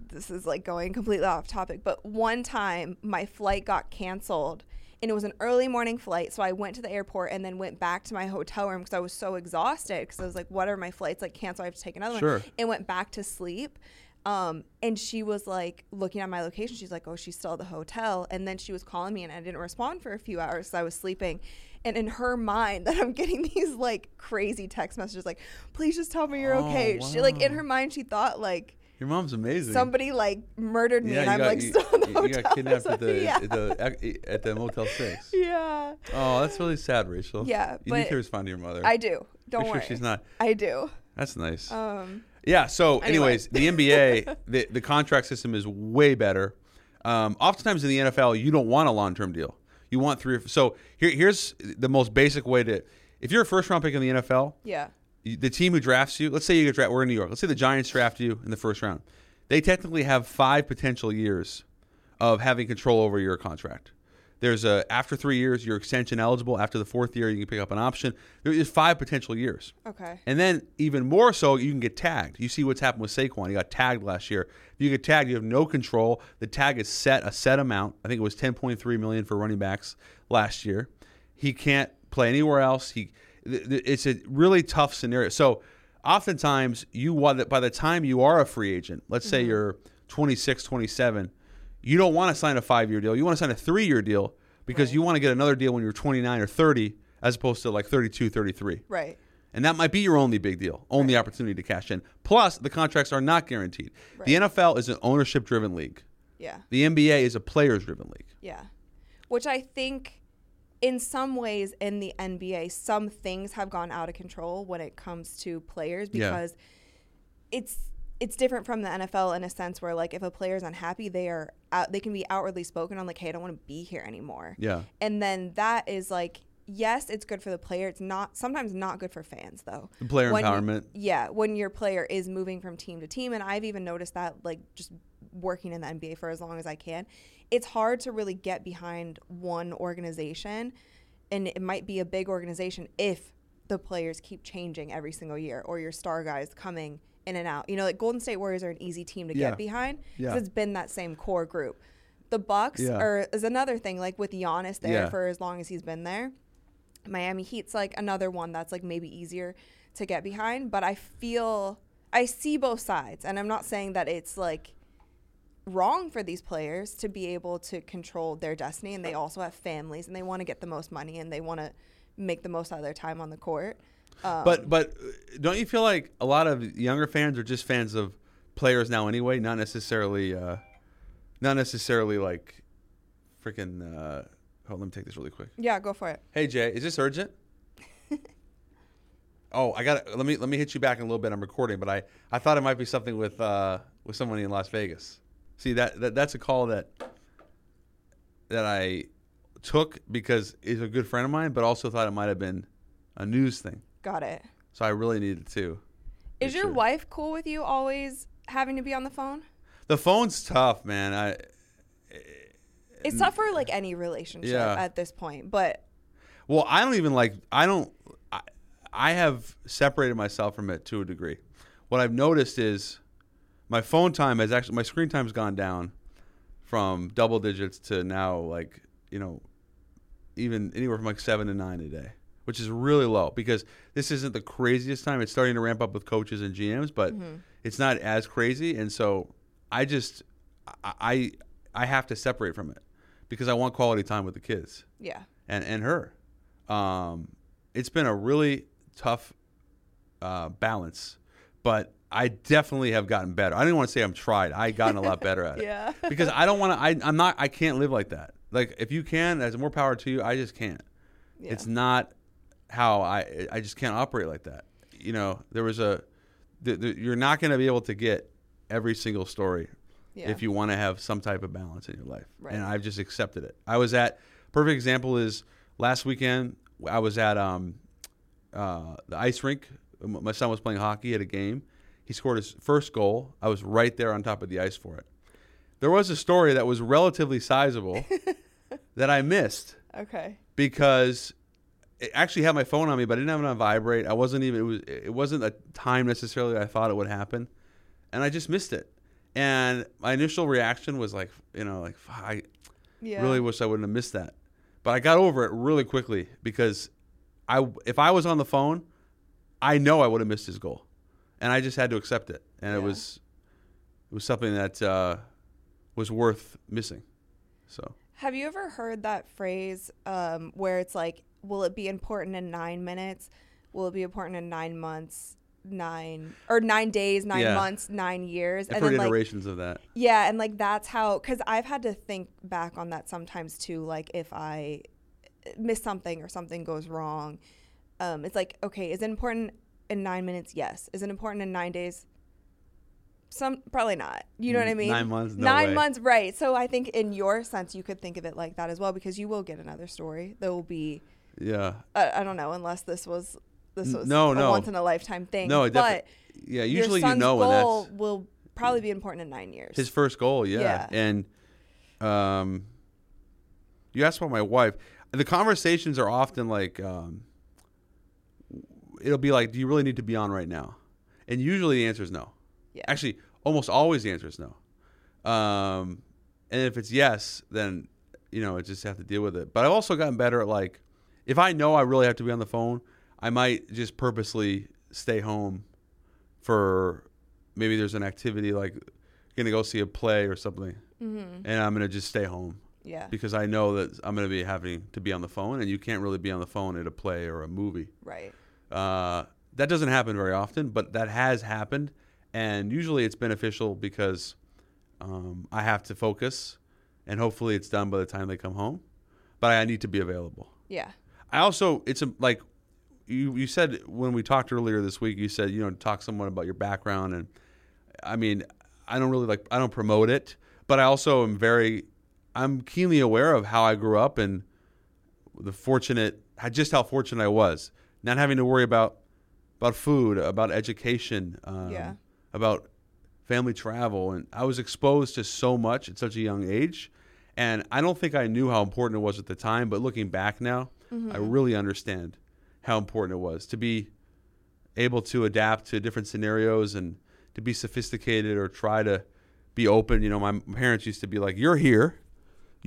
[SPEAKER 2] This is like going completely off topic, but one time my flight got canceled, and it was an early morning flight. So I went to the airport and then went back to my hotel room because I was so exhausted. Because I was like, "What are my flights like canceled? I have to take another
[SPEAKER 1] Sure.
[SPEAKER 2] one." And went back to sleep. Um, and she was like looking at my location. She's like, "Oh, she's still at the hotel." And then she was calling me, and I didn't respond for a few hours. So I was sleeping. And in her mind, that I'm getting these like crazy text messages, like, "Please just tell me you're
[SPEAKER 1] Oh,
[SPEAKER 2] okay." She like in her mind, she thought like
[SPEAKER 1] Your mom's amazing.
[SPEAKER 2] somebody like murdered me,
[SPEAKER 1] yeah,
[SPEAKER 2] and I'm
[SPEAKER 1] got,
[SPEAKER 2] like
[SPEAKER 1] you,
[SPEAKER 2] still in the
[SPEAKER 1] you-
[SPEAKER 2] hotel.
[SPEAKER 1] you got kidnapped at the,
[SPEAKER 2] something.
[SPEAKER 1] at the at the Motel Six.
[SPEAKER 2] yeah,
[SPEAKER 1] Oh, that's really sad, Rachel.
[SPEAKER 2] Yeah,
[SPEAKER 1] You need to respond to your mother.
[SPEAKER 2] I do. Don't
[SPEAKER 1] Make
[SPEAKER 2] worry,
[SPEAKER 1] sure she's not.
[SPEAKER 2] I do.
[SPEAKER 1] That's nice.
[SPEAKER 2] Um,
[SPEAKER 1] Yeah. So,
[SPEAKER 2] Anyway.
[SPEAKER 1] anyways, the NBA, the the contract system is way better. Um, oftentimes in the NFL, you don't want a long term deal. You want three. Or, so here, here's the most basic way to. If you're a first round pick in the NFL,
[SPEAKER 2] yeah,
[SPEAKER 1] the team who drafts you, let's say you get drafted, we're in New York. Let's say the Giants draft you in the first round. They technically have five potential years of having control over your contract. There's a after three years, you're extension eligible. After the fourth year, you can pick up an option. There is five potential years.
[SPEAKER 2] okay,
[SPEAKER 1] And then even more so, you can get tagged. You see what's happened with Saquon. He got tagged last year. If you get tagged, you have no control. The tag is set a set amount. I think it was 10.3 million for running backs last year. He can't play anywhere else. He it's a really tough scenario. So oftentimes you want that by the time you are a free agent, let's say mm-hmm. you're 26, 27, you don't want to sign a 5-year deal. You want to sign a 3-year deal because
[SPEAKER 2] Right.
[SPEAKER 1] you want to get another deal when you're 29 or 30 as opposed to like 32, 33.
[SPEAKER 2] right,
[SPEAKER 1] And that might be your only big deal, only opportunity to cash in. Plus, the contracts are not guaranteed. The NFL is an ownership driven league,
[SPEAKER 2] yeah,
[SPEAKER 1] the NBA is a players driven league.
[SPEAKER 2] yeah. Which I think, in some ways, in the NBA, some things have gone out of control when it comes to players
[SPEAKER 1] Yeah.
[SPEAKER 2] because it's it's different from the NFL in a sense where like if a player is unhappy, they are out, they can be outwardly spoken on like, hey, I don't want to be here anymore.
[SPEAKER 1] Yeah.
[SPEAKER 2] and then that is like yes, it's good for the player. It's not sometimes not good for fans though.
[SPEAKER 1] The Player
[SPEAKER 2] When you-
[SPEAKER 1] empowerment.
[SPEAKER 2] yeah, when your player is moving from team to team, and I've even noticed that like just working in the NBA for as long as I can, it's hard to really get behind one organization, and it might be a big organization if the players keep changing every single year or your star guys coming in and out. You know, like Golden State Warriors are an easy team to
[SPEAKER 1] Yeah.
[SPEAKER 2] get behind because
[SPEAKER 1] Yeah.
[SPEAKER 2] it's been that same core group. The Bucks
[SPEAKER 1] Yeah.
[SPEAKER 2] are is another thing, like with Giannis there for as long as he's been there. Miami Heat's like another one that's like maybe easier to get behind, but I feel I see both sides, and I'm not saying that it's like wrong for these players to be able to control their destiny, and they also have families and they want to get the most money and they want to make the most out of their time on the court. Um,
[SPEAKER 1] But but uh, don't you feel like a lot of younger fans are just fans of players now anyway, not necessarily uh, not necessarily like freaking. Uh, hold, on, let me take this really quick.
[SPEAKER 2] yeah, go for it.
[SPEAKER 1] Hey Jay, is this urgent? oh, I got. Let me let me hit you back in a little bit. I'm recording, but I I thought it might be something with uh with somebody in Las Vegas. See that, that that's a call that that I took because he's a good friend of mine, but also thought it might have been a news thing.
[SPEAKER 2] Got it.
[SPEAKER 1] So I really needed to.
[SPEAKER 2] Is your
[SPEAKER 1] sure.
[SPEAKER 2] wife cool with you always having to be on the phone?
[SPEAKER 1] The phone's tough, man. I eh,
[SPEAKER 2] It's tough for like any relationship
[SPEAKER 1] Yeah.
[SPEAKER 2] at this point, but
[SPEAKER 1] well, I don't even like. I don't. I, I have separated myself from it to a degree. What I've noticed is my phone time has actually my screen time's gone down from double digits to now like you know even anywhere from like seven to nine a day, which is really low because this isn't the craziest time. It's starting to ramp up with coaches and GMs, but it's not as crazy. And so I just I I I have to separate from it because I want quality time with the kids
[SPEAKER 2] yeah.
[SPEAKER 1] and and her. Um, it's been a really tough uh, balance, but I definitely have gotten better. I didn't want to say I'm tried. I gotten a lot better at it.
[SPEAKER 2] Yeah.
[SPEAKER 1] because I don't want to. I I'm not. I can't live like that. Like if you can, that's more power to you. I just can't.
[SPEAKER 2] Yeah.
[SPEAKER 1] It's not how I. I just can't operate like that. You know, there was a. The, the, you're not going to be able to get every single story
[SPEAKER 2] Yeah.
[SPEAKER 1] if you want to have some type of balance in your life.
[SPEAKER 2] Right.
[SPEAKER 1] And I've just accepted it. I was at perfect example is last weekend I was at um, uh, the ice rink. My son was playing hockey at a game. He scored his first goal. I was right there on top of the ice for it. There was a story that was relatively sizable that I missed
[SPEAKER 2] Okay.
[SPEAKER 1] because it actually had my phone on me, but I didn't have it on vibrate. I wasn't even it was it wasn't a time necessarily I thought it would happen, and I just missed it. And my initial reaction was like, you know, like I
[SPEAKER 2] Yeah.
[SPEAKER 1] really wish I wouldn't have missed that. But I got over it really quickly because I if I was on the phone, I know I would have missed his goal, and I just had to accept it. And it was it was something that uh, was worth missing. So
[SPEAKER 2] Have you ever heard that phrase um, where it's like, will it be important in nine minutes? Will it be important in nine months? Nine or nine days, nine
[SPEAKER 1] Yeah.
[SPEAKER 2] months, nine years,
[SPEAKER 1] I've
[SPEAKER 2] and
[SPEAKER 1] heard
[SPEAKER 2] then like
[SPEAKER 1] iterations of that.
[SPEAKER 2] yeah, and like that's how because I've had to think back on that sometimes too. Like if I miss something or something goes wrong, um, it's like okay, is it important in nine minutes? Yes. Is it important in nine days? Some probably not. You know what I mean?
[SPEAKER 1] Nine months, no
[SPEAKER 2] nine
[SPEAKER 1] way.
[SPEAKER 2] months, right? So I think in your sense, you could think of it like that as well because you will get another story. There will be
[SPEAKER 1] Yeah.
[SPEAKER 2] I, I don't know unless this was this was
[SPEAKER 1] no,
[SPEAKER 2] a
[SPEAKER 1] no.
[SPEAKER 2] once in a lifetime thing.
[SPEAKER 1] No, it
[SPEAKER 2] but
[SPEAKER 1] Yeah. Usually
[SPEAKER 2] your
[SPEAKER 1] you
[SPEAKER 2] son's
[SPEAKER 1] know when
[SPEAKER 2] goal
[SPEAKER 1] that's
[SPEAKER 2] will probably be important in nine years.
[SPEAKER 1] his first goal. Yeah.
[SPEAKER 2] Yeah.
[SPEAKER 1] And um, you asked about my wife. The conversations are often like, um, it'll be like, do you really need to be on right now? And usually the answer is no.
[SPEAKER 2] yeah.
[SPEAKER 1] Actually, almost always the answer is no. Um, and if it's yes, then you know, I just have to deal with it. But I've also gotten better at like, if I know I really have to be on the phone, I might just purposely stay home for maybe there's an activity like gonna go see a play or something,
[SPEAKER 2] mm-hmm.
[SPEAKER 1] and I'm gonna just stay home
[SPEAKER 2] Yeah.
[SPEAKER 1] because I know that I'm gonna be having to be on the phone, and you can't really be on the phone at a play or a movie.
[SPEAKER 2] Right.
[SPEAKER 1] Uh, that doesn't happen very often, but that has happened, and usually it's beneficial because um, I have to focus, and hopefully it's done by the time they come home. But I need to be available.
[SPEAKER 2] Yeah.
[SPEAKER 1] I also it's a, like you you said when we talked earlier this week. You said you know talk someone about your background, and I mean I don't really like I don't promote it, but I also am very I'm keenly aware of how I grew up and the fortunate, just how fortunate I was, not having to worry about about food, about education, um,
[SPEAKER 2] Yeah.
[SPEAKER 1] about family travel, and I was exposed to so much at such a young age, and I don't think I knew how important it was at the time. But looking back now, I really understand how important it was to be able to adapt to different scenarios and to be sophisticated or try to be open. You know, my parents used to be like, "You're here,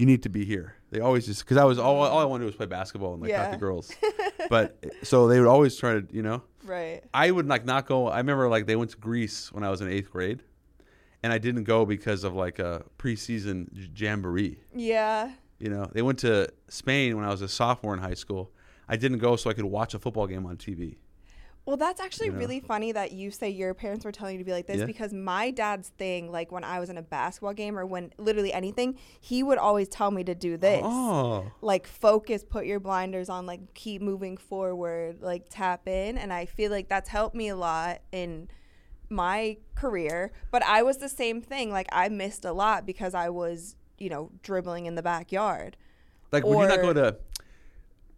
[SPEAKER 1] you need to be here." They always just because I was all, all I wanted to do was play basketball and like talk
[SPEAKER 2] Yeah.
[SPEAKER 1] to girls, but so they would always try to, you know,
[SPEAKER 2] Right.
[SPEAKER 1] I would like not go. I remember like they went to Greece when I was in eighth grade, and I didn't go because of like a preseason j- jamboree.
[SPEAKER 2] Yeah.
[SPEAKER 1] You know, they went to Spain when I was a sophomore in high school. I didn't go so I could watch a football game on TV.
[SPEAKER 2] Well, that's actually
[SPEAKER 1] You know?
[SPEAKER 2] really funny that you say your parents were telling you to be like this
[SPEAKER 1] Yeah.
[SPEAKER 2] because my dad's thing, like when I was in a basketball game or when literally anything, he would always tell me to do this.
[SPEAKER 1] Oh,
[SPEAKER 2] Like focus, put your blinders on, like keep moving forward, like tap in. And I feel like that's helped me a lot in my career. But I was the same thing. Like I missed a lot because I was, you know, dribbling in the backyard
[SPEAKER 1] like would you not
[SPEAKER 2] Or-
[SPEAKER 1] go to?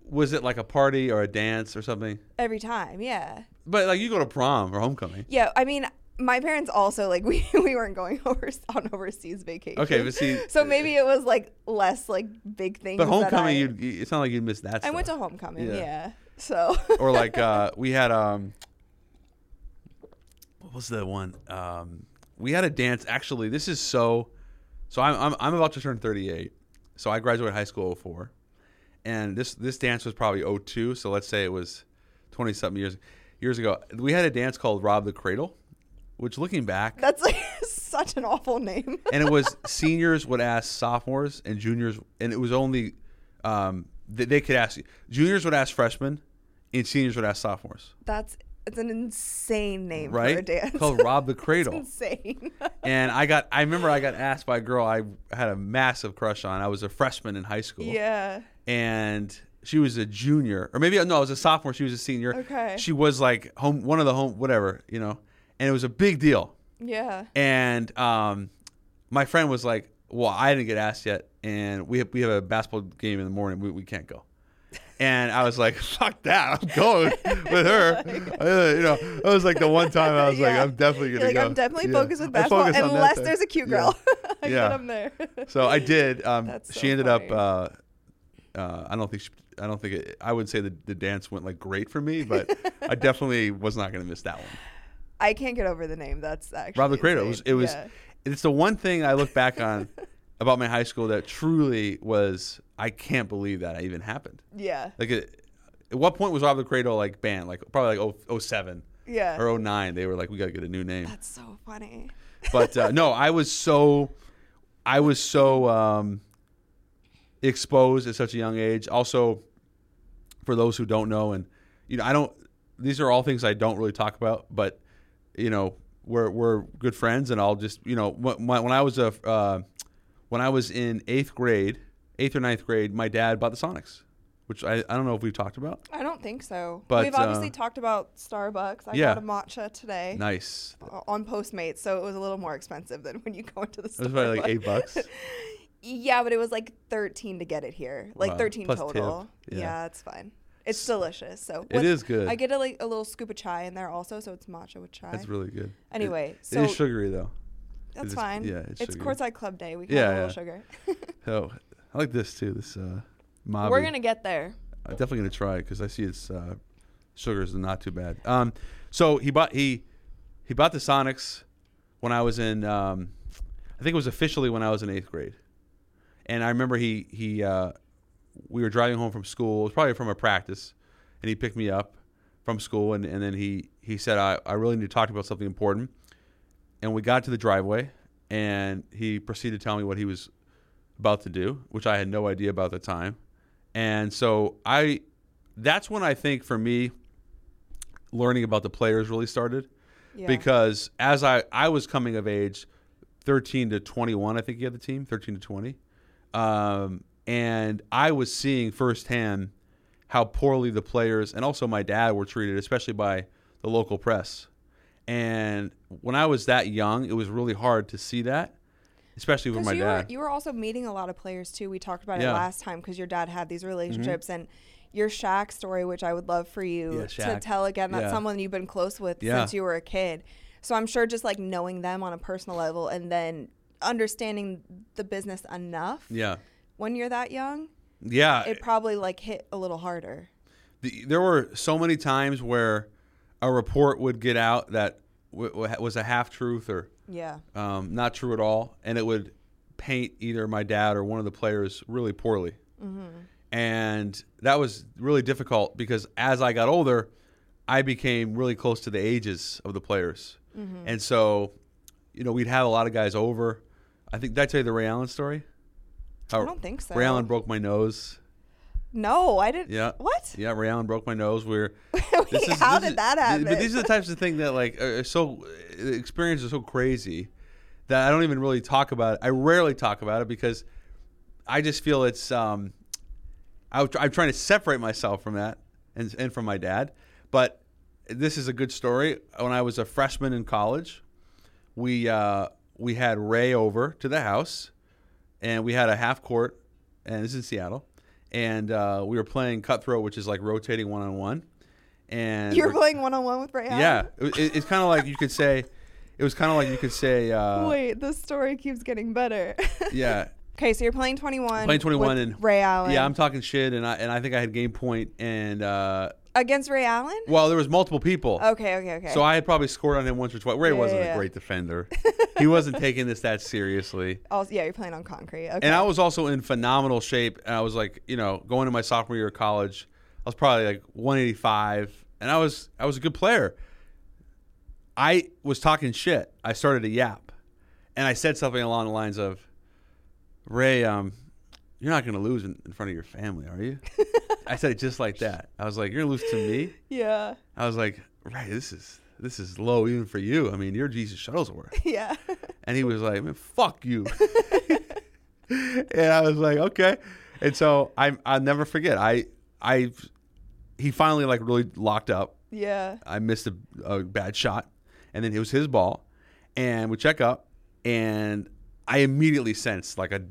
[SPEAKER 1] Was it like a party or a dance or something?
[SPEAKER 2] every time. Yeah.
[SPEAKER 1] But like you go to prom or homecoming.
[SPEAKER 2] Yeah, I mean, my parents also like we we weren't going over on overseas vacation.
[SPEAKER 1] Okay, but see,
[SPEAKER 2] so maybe it was like less like big things.
[SPEAKER 1] but homecoming, you it's not like you missed that.
[SPEAKER 2] I went to homecoming.
[SPEAKER 1] Yeah.
[SPEAKER 2] Yeah. So.
[SPEAKER 1] or like uh, we had um, what was the one? Um, we had a dance. Actually, this is so. So I'm I'm, I'm about to turn 38. So I graduated high school 04, and this this dance was probably 02. So let's say it was 20 something years years ago. We had a dance called Rob the Cradle, which looking back,
[SPEAKER 2] That's like such an awful name.
[SPEAKER 1] and it was seniors would ask sophomores and juniors, and it was only um, they, they could ask juniors would ask freshmen, and seniors would ask sophomores.
[SPEAKER 2] That's it's an insane name for a
[SPEAKER 1] right?
[SPEAKER 2] dance.
[SPEAKER 1] Called Rob the Cradle.
[SPEAKER 2] insane.
[SPEAKER 1] and I got I remember I got asked by a girl I had a massive crush on. I was a freshman in high school.
[SPEAKER 2] yeah.
[SPEAKER 1] And she was a junior. Or maybe no, I was a sophomore, she was a senior.
[SPEAKER 2] Okay.
[SPEAKER 1] She was like home one of the home whatever, you know. And it was a big deal.
[SPEAKER 2] Yeah.
[SPEAKER 1] And um my friend was like, Well, I didn't get asked yet and we have, we have a basketball game in the morning. We, we can't go. And I was like, "Fuck that! I'm going with her." Uh, you know, it was like the one time I was like, "I'm definitely gonna
[SPEAKER 2] like
[SPEAKER 1] go."
[SPEAKER 2] I'm definitely
[SPEAKER 1] Yeah.
[SPEAKER 2] focused with basketball
[SPEAKER 1] that
[SPEAKER 2] unless there's a cute
[SPEAKER 1] Yeah.
[SPEAKER 2] girl. I
[SPEAKER 1] Yeah.
[SPEAKER 2] get 'em there.
[SPEAKER 1] So I did. Um, she
[SPEAKER 2] so
[SPEAKER 1] ended up. Uh, uh, I don't think. She, I don't think. It, I would say the the dance went like great for me, but I definitely was not going to miss that one.
[SPEAKER 2] I can't get over the name. That's actually
[SPEAKER 1] Rob the Cradle. It was. It was.
[SPEAKER 2] Yeah.
[SPEAKER 1] It's the one thing I look back on about my high school that truly was. I can't believe that even happened.
[SPEAKER 2] Yeah.
[SPEAKER 1] Like, it, at what point was Rob the Cradle like banned? Like probably like oh, 07
[SPEAKER 2] Yeah.
[SPEAKER 1] or 09. They were like, we got to get a new name.
[SPEAKER 2] That's so funny.
[SPEAKER 1] but uh, no, I was so, I was so um, exposed at such a young age. Also, for those who don't know, and you know, I don't. These are all things I don't really talk about, but you know, we're we're good friends, and I'll just you know, when, when I was a uh, when I was in eighth grade, eighth or ninth grade, my dad bought the Sonics, which I, I don't know if we've talked about.
[SPEAKER 2] I don't think so.
[SPEAKER 1] But,
[SPEAKER 2] We've obviously
[SPEAKER 1] uh,
[SPEAKER 2] talked about Starbucks. I
[SPEAKER 1] yeah.
[SPEAKER 2] got a matcha today
[SPEAKER 1] Nice.
[SPEAKER 2] on Postmates, so it was a little more expensive than when you go into the
[SPEAKER 1] It
[SPEAKER 2] store.
[SPEAKER 1] was probably like eight bucks.
[SPEAKER 2] yeah, but it was like 13 to get it here. Like
[SPEAKER 1] Wow.
[SPEAKER 2] 13
[SPEAKER 1] Plus
[SPEAKER 2] total.
[SPEAKER 1] tip. Yeah.
[SPEAKER 2] Yeah. it's fine. It's delicious. So
[SPEAKER 1] It
[SPEAKER 2] with-
[SPEAKER 1] is good.
[SPEAKER 2] I get a like a little scoop of chai in there also, so it's matcha with chai.
[SPEAKER 1] That's really good.
[SPEAKER 2] Anyway,
[SPEAKER 1] it,
[SPEAKER 2] so
[SPEAKER 1] it is sugary though.
[SPEAKER 2] that's
[SPEAKER 1] is-
[SPEAKER 2] fine.
[SPEAKER 1] yeah, it's
[SPEAKER 2] it's
[SPEAKER 1] sugar.
[SPEAKER 2] courtside club day. We can
[SPEAKER 1] Yeah,
[SPEAKER 2] have a
[SPEAKER 1] yeah.
[SPEAKER 2] little sugar.
[SPEAKER 1] Oh, I like this too. This uh.
[SPEAKER 2] We're gonna get there.
[SPEAKER 1] I'm definitely gonna try it because I see its uh, sugars are not too bad. Um, so he bought he he bought the Sonics when I was in um, I think it was officially when I was in eighth grade, and I remember he he uh, we were driving home from school. It was probably from a practice, and he picked me up from school, and, and then he he said I, I really need to talk about something important, and we got to the driveway, and he proceeded to tell me what he was about to do, which I had no idea about at the time. And so I that's when I think for me learning about the players really started
[SPEAKER 2] Yeah.
[SPEAKER 1] because as I I was coming of age 13 to 21 I think you had the team 13 to 20 um, and I was seeing firsthand how poorly the players and also my dad were treated especially by the local press and when I was that young it was really hard to see that especially with my
[SPEAKER 2] you
[SPEAKER 1] dad.
[SPEAKER 2] Were, you were also meeting a lot of players too. We talked about it
[SPEAKER 1] Yeah. Mm-hmm.
[SPEAKER 2] last time because your dad had these relationships and your Shaq story, which I would love for you
[SPEAKER 1] Yeah,
[SPEAKER 2] to tell again. That's
[SPEAKER 1] Yeah.
[SPEAKER 2] someone you've been close with since you were a kid. So I'm sure just like knowing them on a personal level and then understanding the business enough
[SPEAKER 1] yeah,
[SPEAKER 2] when you're that young,
[SPEAKER 1] yeah.
[SPEAKER 2] it probably like hit a little harder.
[SPEAKER 1] the, there were so many times where a report would get out that w- w- was a half truth or
[SPEAKER 2] Yeah.
[SPEAKER 1] um, not true at all, and it would paint either my dad or one of the players really poorly. And that was really difficult because as I got older, I became really close to the ages of the players, and so you know we'd have a lot of guys over. I think did I tell you the Ray Allen story? How
[SPEAKER 2] I don't think so.
[SPEAKER 1] Ray Allen broke my nose.
[SPEAKER 2] No, I didn't.
[SPEAKER 1] Yeah.
[SPEAKER 2] What?
[SPEAKER 1] Yeah, Ray Allen broke my nose. We're
[SPEAKER 2] Wait, how did that happen?
[SPEAKER 1] But these are the types of things that like are so the experience is so crazy that I don't even really talk about it. I rarely talk about it because I just feel it's um I, am trying to separate myself from that and and from my dad. But this is a good story. When I was a freshman in college, we uh, we had Ray over to the house, and we had a half court, and this is in Seattle, and uh, we were playing cutthroat, which is like rotating one on one. And
[SPEAKER 2] You're playing one on one with Ray Allen?
[SPEAKER 1] yeah, it, it- it's kind of like you could say, it was kind of like you could say, uh,
[SPEAKER 2] Wait, the story keeps getting better.
[SPEAKER 1] yeah,
[SPEAKER 2] okay, so you're playing 21.
[SPEAKER 1] playing 21
[SPEAKER 2] with
[SPEAKER 1] and
[SPEAKER 2] Ray Allen.
[SPEAKER 1] yeah, I'm talking shit, and I and I think I had game point, and uh,
[SPEAKER 2] Against Ray Allen?
[SPEAKER 1] well, there was multiple people.
[SPEAKER 2] Okay, okay, okay.
[SPEAKER 1] So I had probably scored on him once or twice. Ray
[SPEAKER 2] Yeah,
[SPEAKER 1] wasn't
[SPEAKER 2] yeah,
[SPEAKER 1] a
[SPEAKER 2] yeah.
[SPEAKER 1] great defender. he wasn't taking this that seriously.
[SPEAKER 2] also, yeah, you're playing on concrete. Okay.
[SPEAKER 1] And I was also in phenomenal shape. And I was like, you know, going to my sophomore year of college, I was probably like 185, and I was I was a good player. I was talking shit. I started to yap, and I said something along the lines of, "Ray, um, you're not going to lose in, in front of your family, are you?" I said it just like that. I was like, "You're going to lose to me."
[SPEAKER 2] yeah.
[SPEAKER 1] I was like, right, this is this is low even for you. I mean, you're Jesus Shuttlesworth."
[SPEAKER 2] Yeah.
[SPEAKER 1] And he was like, "Man, fuck you." and I was like, "Okay." And so I I'll never forget. I I he finally like really locked up.
[SPEAKER 2] yeah.
[SPEAKER 1] I missed a, a bad shot, and then it was his ball, and we check up, and I immediately sensed like a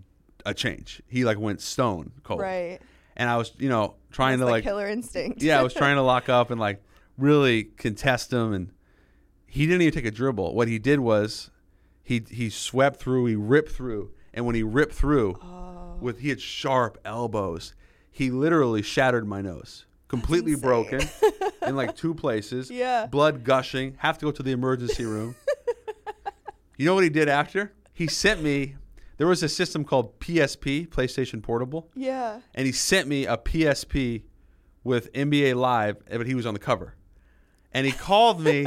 [SPEAKER 1] a change. He like went stone cold,
[SPEAKER 2] Right.
[SPEAKER 1] and I was you know trying
[SPEAKER 2] That's
[SPEAKER 1] to like
[SPEAKER 2] killer instinct.
[SPEAKER 1] yeah, I was trying to lock up and like really contest him, and he didn't even take a dribble. What he did was he he swept through, he ripped through, and when he ripped through,
[SPEAKER 2] Oh.
[SPEAKER 1] with he had sharp elbows, he literally shattered my nose, completely broken in like two places.
[SPEAKER 2] Yeah.
[SPEAKER 1] blood gushing. Have to go to the emergency room. you know what he did after? He sent me. There was a system called PSP, PlayStation Portable
[SPEAKER 2] Yeah.
[SPEAKER 1] and he sent me a PSP with NBA Live, but he was on the cover. And he called me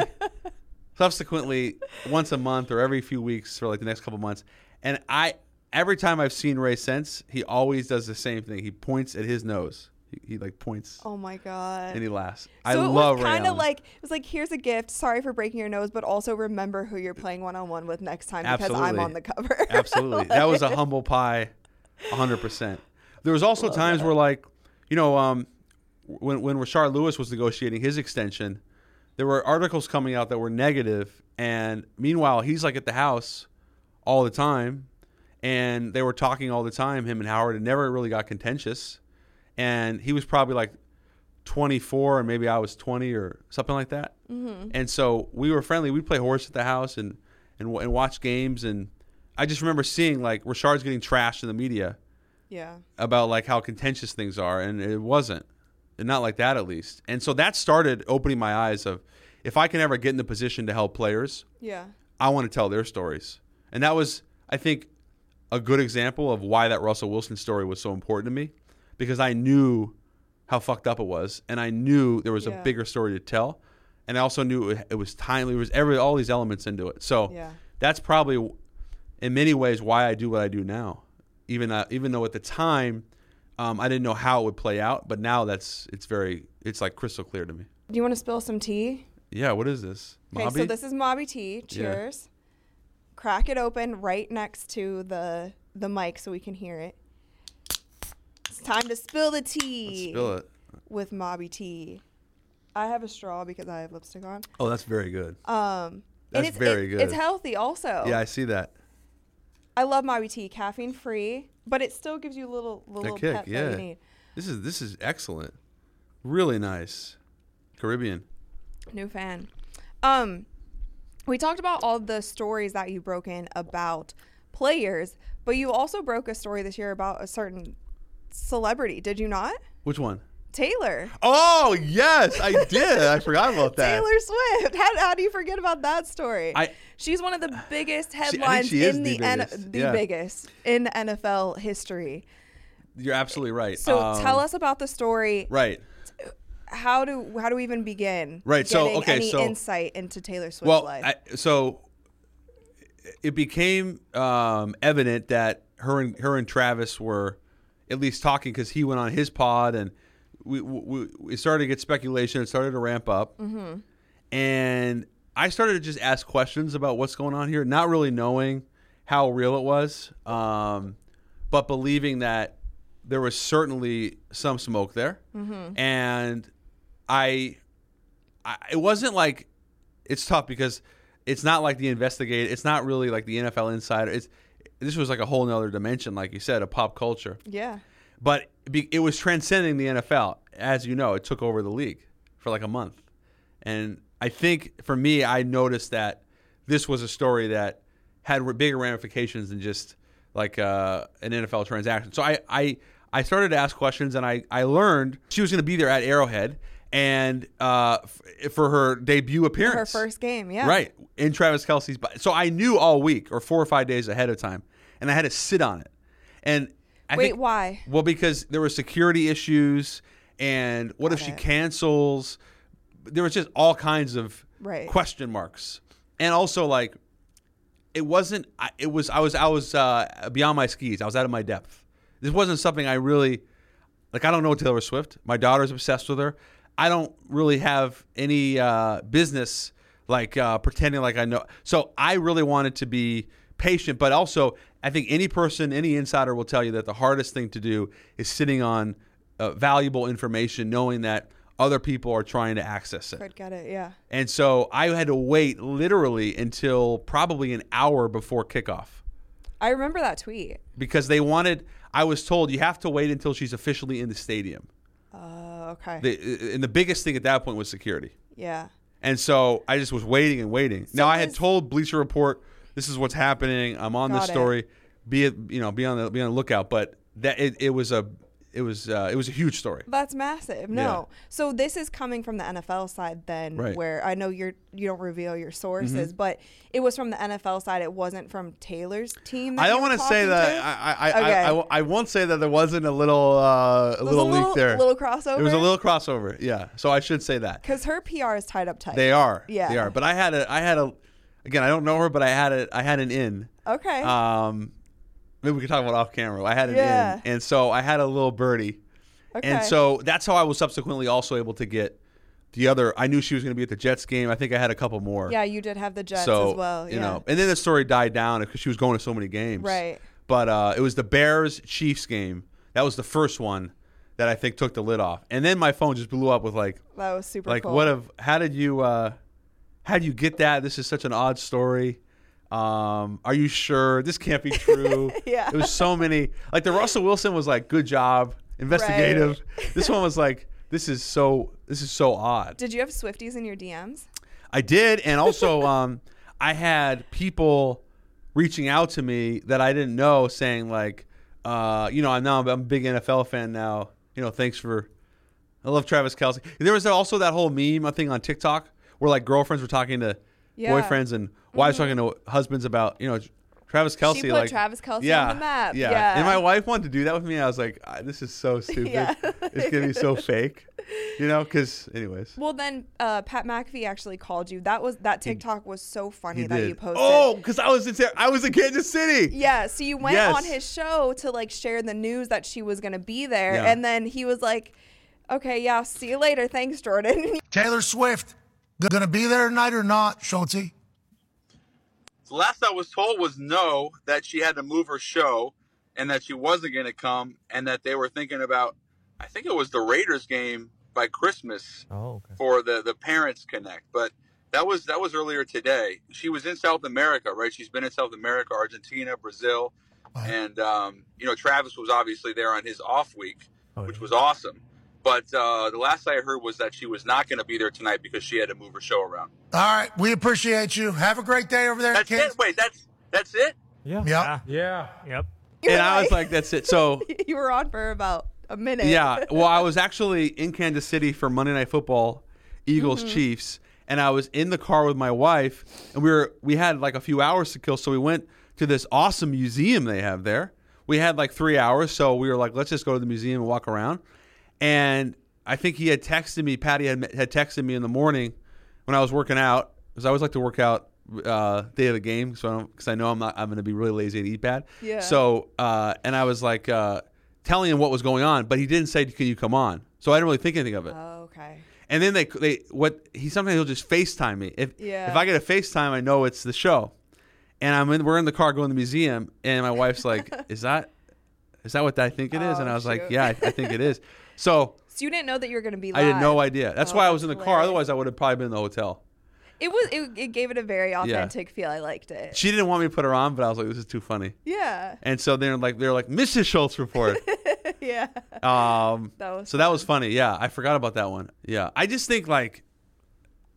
[SPEAKER 1] subsequently once a month or every few weeks for like the next couple months. And I every time I've seen Ray since, he always does the same thing. He points at his nose. He, he like points
[SPEAKER 2] Oh my god.
[SPEAKER 1] and he laughs.
[SPEAKER 2] so
[SPEAKER 1] I love Ray
[SPEAKER 2] kind of like it was like here's a gift. Sorry for breaking your nose, but also remember who you're playing one on one with next time because I'm on the cover.
[SPEAKER 1] Absolutely. That was a humble pie, 100%. There was also times where, like, you know, um, when, when Rashard Lewis was negotiating his extension, there were articles coming out that were negative, And meanwhile, he's like at the house all the time. And they were talking all the time, him and Howard, and never really got contentious. And he was probably like 24, and maybe I was 20 or something like that.
[SPEAKER 2] Mm-hmm.
[SPEAKER 1] And so we were friendly. We'd play horse at the house and, and, and watch games. And I just remember seeing like Rashard's getting trashed in the media
[SPEAKER 2] Yeah.
[SPEAKER 1] about like how contentious things are, and it wasn't, and not like that at least. And so that started opening my eyes of if I can ever get in the position to help players,
[SPEAKER 2] Yeah.
[SPEAKER 1] I want to tell their stories. And that was, I think, a good example of why that Russell Wilson story was so important to me because I knew how fucked up it was, and I knew there was
[SPEAKER 2] Yeah.
[SPEAKER 1] a bigger story to tell, and I also knew it, it was timely. There was every all these elements into it. So
[SPEAKER 2] Yeah.
[SPEAKER 1] that's probably, in many ways, why I do what I do now. Even uh, even though at the time, um, I didn't know how it would play out, but now that's it's very it's like crystal clear to me.
[SPEAKER 2] Do you want to spill some tea?
[SPEAKER 1] Yeah, what is this?
[SPEAKER 2] Okay, so this is Mobby tea. Cheers. Crack it open right next to the the mic so we can hear it. Time to spill the
[SPEAKER 1] Let's
[SPEAKER 2] tea
[SPEAKER 1] spill it.
[SPEAKER 2] with Mobby tea. I have a straw because I have lipstick on.
[SPEAKER 1] Oh, that's very good.
[SPEAKER 2] Um,
[SPEAKER 1] That's
[SPEAKER 2] it's,
[SPEAKER 1] very
[SPEAKER 2] it-
[SPEAKER 1] good.
[SPEAKER 2] It's healthy also.
[SPEAKER 1] Yeah, I see that.
[SPEAKER 2] I love Maui tea, caffeine free, but it still gives you a little little
[SPEAKER 1] kick,
[SPEAKER 2] pep that
[SPEAKER 1] yeah.
[SPEAKER 2] you need.
[SPEAKER 1] This is this is excellent. Really nice. Caribbean.
[SPEAKER 2] New fan. Um, we talked about all the stories that you broke in about players, but you also broke a story this year about a certain celebrity. Did you not?
[SPEAKER 1] Which one?
[SPEAKER 2] Taylor.
[SPEAKER 1] Oh yes, I did. I forgot about that.
[SPEAKER 2] Taylor Swift. How, how do you forget about that story?
[SPEAKER 1] I-
[SPEAKER 2] She's one of the biggest headlines
[SPEAKER 1] she
[SPEAKER 2] in
[SPEAKER 1] the
[SPEAKER 2] the N-
[SPEAKER 1] biggest,
[SPEAKER 2] the
[SPEAKER 1] yeah.
[SPEAKER 2] biggest in NFL history.
[SPEAKER 1] You're absolutely right.
[SPEAKER 2] So
[SPEAKER 1] Um,
[SPEAKER 2] tell us about the story.
[SPEAKER 1] Right.
[SPEAKER 2] How do how do we even begin?
[SPEAKER 1] Right, so,
[SPEAKER 2] getting
[SPEAKER 1] okay,
[SPEAKER 2] any
[SPEAKER 1] so-
[SPEAKER 2] insight into Taylor Swift's
[SPEAKER 1] Well,
[SPEAKER 2] life.
[SPEAKER 1] I, so it became um, evident that her and her and Travis were at least talking because he went on his pod and we, we we started to get speculation. It started to ramp up,
[SPEAKER 2] Mm-hmm.
[SPEAKER 1] and I started to just ask questions about what's going on here, not really knowing how real it was, um, but believing that there was certainly some smoke there,
[SPEAKER 2] Mm-hmm.
[SPEAKER 1] and I, I it wasn't like it's tough because it's not like the investigate. It's not really like the NFL insider. It's this was like a whole nother dimension, like you said, a pop culture.
[SPEAKER 2] yeah.
[SPEAKER 1] But it was transcending the NFL. As you know, it took over the league for like a month, and I think for me, I noticed that this was a story that had bigger ramifications than just like uh, an NFL transaction. So I, I I started to ask questions, and I I learned she was going to be there at Arrowhead and uh, f- for her debut appearance,
[SPEAKER 2] Her first game, yeah.
[SPEAKER 1] right in Travis Kelce's. So I knew all week or four or five days ahead of time, and I had to sit on it. And I
[SPEAKER 2] Wait,
[SPEAKER 1] think,
[SPEAKER 2] why?
[SPEAKER 1] Well, because there were security issues, and what if
[SPEAKER 2] Got
[SPEAKER 1] she cancels? There was just all kinds of
[SPEAKER 2] Right.
[SPEAKER 1] question marks, and also like it wasn't. I- It was. I was. I was uh, beyond my skis. I was out of my depth. This wasn't something I really like. I don't know Taylor Swift. My daughter's obsessed with her. I don't really have any uh, business like uh, pretending like I know. So I really wanted to be patient, but also I think any person, any insider will tell you that the hardest thing to do is sitting on uh, valuable information, knowing that other people are trying to access it.
[SPEAKER 2] Could get it, yeah.
[SPEAKER 1] And so I had to wait literally until probably an hour before kickoff
[SPEAKER 2] I remember that tweet.
[SPEAKER 1] because they wanted. I was told you have to wait until she's officially in the stadium.
[SPEAKER 2] Uh, okay.
[SPEAKER 1] The, and the biggest thing at that point was security.
[SPEAKER 2] yeah.
[SPEAKER 1] And so I just was waiting and waiting. now I had told Bleacher Report, "This is what's happening. I'm on this
[SPEAKER 2] Got it.
[SPEAKER 1] story. Be it, you know, be on the be on the lookout." But that it, it was a it was uh, it was a huge story.
[SPEAKER 2] That's massive. No. So this is coming from the NFL side then
[SPEAKER 1] Right. Mm-hmm.
[SPEAKER 2] where I know you're you don't reveal your sources, but it was from the NFL side. It wasn't from Taylor's team.
[SPEAKER 1] I don't
[SPEAKER 2] want to
[SPEAKER 1] say that. I I, I,
[SPEAKER 2] Okay.
[SPEAKER 1] I, I, I won't say that there wasn't a little uh, a little, leak there.
[SPEAKER 2] A little crossover.
[SPEAKER 1] There was a little crossover. Yeah. So I should say that.
[SPEAKER 2] because her PR is tied up tight.
[SPEAKER 1] They are.
[SPEAKER 2] Yeah.
[SPEAKER 1] They are. But I had a I had a again, I don't know her, but I had a I had an in.
[SPEAKER 2] okay.
[SPEAKER 1] Um maybe we can talk about off camera. I had it
[SPEAKER 2] Yeah.
[SPEAKER 1] in. And so I had a little birdie.
[SPEAKER 2] okay.
[SPEAKER 1] And so that's how I was subsequently also able to get the other I knew she was gonna be at the Jets game. I think I had a couple more.
[SPEAKER 2] yeah, you did have the Jets
[SPEAKER 1] so
[SPEAKER 2] as well.
[SPEAKER 1] you know, and then the story died down because she was going to so many games.
[SPEAKER 2] Right.
[SPEAKER 1] But uh, it was the Bears Chiefs game. That was the first one that I think took the lid off. And then my phone just blew up with like,
[SPEAKER 2] That was super
[SPEAKER 1] like
[SPEAKER 2] cool.
[SPEAKER 1] what of how did you uh, how did you get that? This is such an odd story. Um, are you sure this can't be true?
[SPEAKER 2] Yeah.
[SPEAKER 1] It was so many. Like the Russell Wilson was like, good job, investigative. This one was like, this is so this is so odd.
[SPEAKER 2] Did you have Swifties in your DMs?
[SPEAKER 1] I did, and also um, I had people reaching out to me that I didn't know, saying like, uh, you know, I'm now I'm a big NFL fan now. You know, thanks for. I love Travis Kelce. There was also that whole meme thing on TikTok where like girlfriends were talking to
[SPEAKER 2] Yeah. Mm-hmm.
[SPEAKER 1] boyfriends and wives talking to husbands about you know Travis Kelce.
[SPEAKER 2] put
[SPEAKER 1] like
[SPEAKER 2] Travis Kelce on
[SPEAKER 1] yeah,
[SPEAKER 2] the map.
[SPEAKER 1] Yeah.
[SPEAKER 2] Yeah.
[SPEAKER 1] and my wife wanted to do that with me. I was like, "Ah, this is so stupid.
[SPEAKER 2] Yeah.
[SPEAKER 1] it's gonna be so fake, you know? Because anyways.
[SPEAKER 2] Well, then uh, Pat McAfee actually called you. That was that TikTok was so funny that
[SPEAKER 1] did.
[SPEAKER 2] you posted.
[SPEAKER 1] Oh, because I was in I was in Kansas City.
[SPEAKER 2] Yeah, so you went
[SPEAKER 1] Yes.
[SPEAKER 2] on his show to like share the news that she was gonna be there,
[SPEAKER 1] Yeah.
[SPEAKER 2] and then he was like, "Okay, yeah, see you later. Thanks, Jordan."
[SPEAKER 3] Taylor Swift, gonna be there tonight or not, Schulte?
[SPEAKER 1] The last I was told was no, that she had to move her show, and that she wasn't going to come, and that they were thinking about, I think it was the Raiders game by Christmas
[SPEAKER 4] Oh, okay.
[SPEAKER 1] for the the Parents Connect, but
[SPEAKER 4] That was that was earlier today. She was in South America, right? She's been in South America, Argentina, Brazil,
[SPEAKER 3] Wow.
[SPEAKER 4] and um, you know Travis was obviously there on his off week,
[SPEAKER 5] Oh,
[SPEAKER 4] which
[SPEAKER 5] yeah.
[SPEAKER 4] was awesome. But uh, the last I heard was that she was not going to be there tonight because she had to move her show around.
[SPEAKER 3] All right. We appreciate you. Have a great day over there,
[SPEAKER 4] That's
[SPEAKER 3] kids.
[SPEAKER 4] it. Wait, that's that's it.
[SPEAKER 5] Yeah.
[SPEAKER 3] Yep.
[SPEAKER 5] Yeah. Yep.
[SPEAKER 2] You
[SPEAKER 1] and
[SPEAKER 2] were
[SPEAKER 1] I was like, that's it. So
[SPEAKER 2] you were on for about a minute.
[SPEAKER 1] yeah, well, I was actually in Kansas City for Monday Night Football, Eagles
[SPEAKER 2] Mm-hmm.
[SPEAKER 1] Chiefs, and I was in the car with my wife, and we were we had like a few hours to kill, so we went to this awesome museum they have there. We had like three hours, so we were like, let's just go to the museum and walk around. And I think he had texted me. Patty had had texted me in the morning when I was working out because I always like to work out uh, day of the game, so because I know I'm not I'm going to be really lazy and eat bad.
[SPEAKER 2] Yeah.
[SPEAKER 1] So uh, and I was like uh, telling him what was going on, but he didn't say, "Can you come on?" So I didn't really think anything of it.
[SPEAKER 2] Oh, okay.
[SPEAKER 1] And then they they what he sometimes he'll just FaceTime me. If
[SPEAKER 2] Yeah.
[SPEAKER 1] if I get a FaceTime, I know it's the show. And I'm in we're in the car going to the museum, and my wife's like, "Is that is that what I think it is?" and
[SPEAKER 2] Oh,
[SPEAKER 1] I was like, "Yeah, I, I think it is." So
[SPEAKER 2] So you didn't know that you were going to be
[SPEAKER 1] I had no idea. That's
[SPEAKER 2] Oh,
[SPEAKER 1] why I was in the
[SPEAKER 2] that's
[SPEAKER 1] car. Otherwise, I would have probably been in the hotel.
[SPEAKER 2] It was. It, it gave it a very authentic feel. I liked it.
[SPEAKER 1] She didn't want me to put her on, but I was like, "This is too funny."
[SPEAKER 2] Yeah.
[SPEAKER 1] And so they're like, they're like, "Mrs. Schultz report."
[SPEAKER 2] yeah.
[SPEAKER 1] Um,
[SPEAKER 2] That was
[SPEAKER 1] so that was funny. Yeah, I forgot about that one. Yeah, I just think like,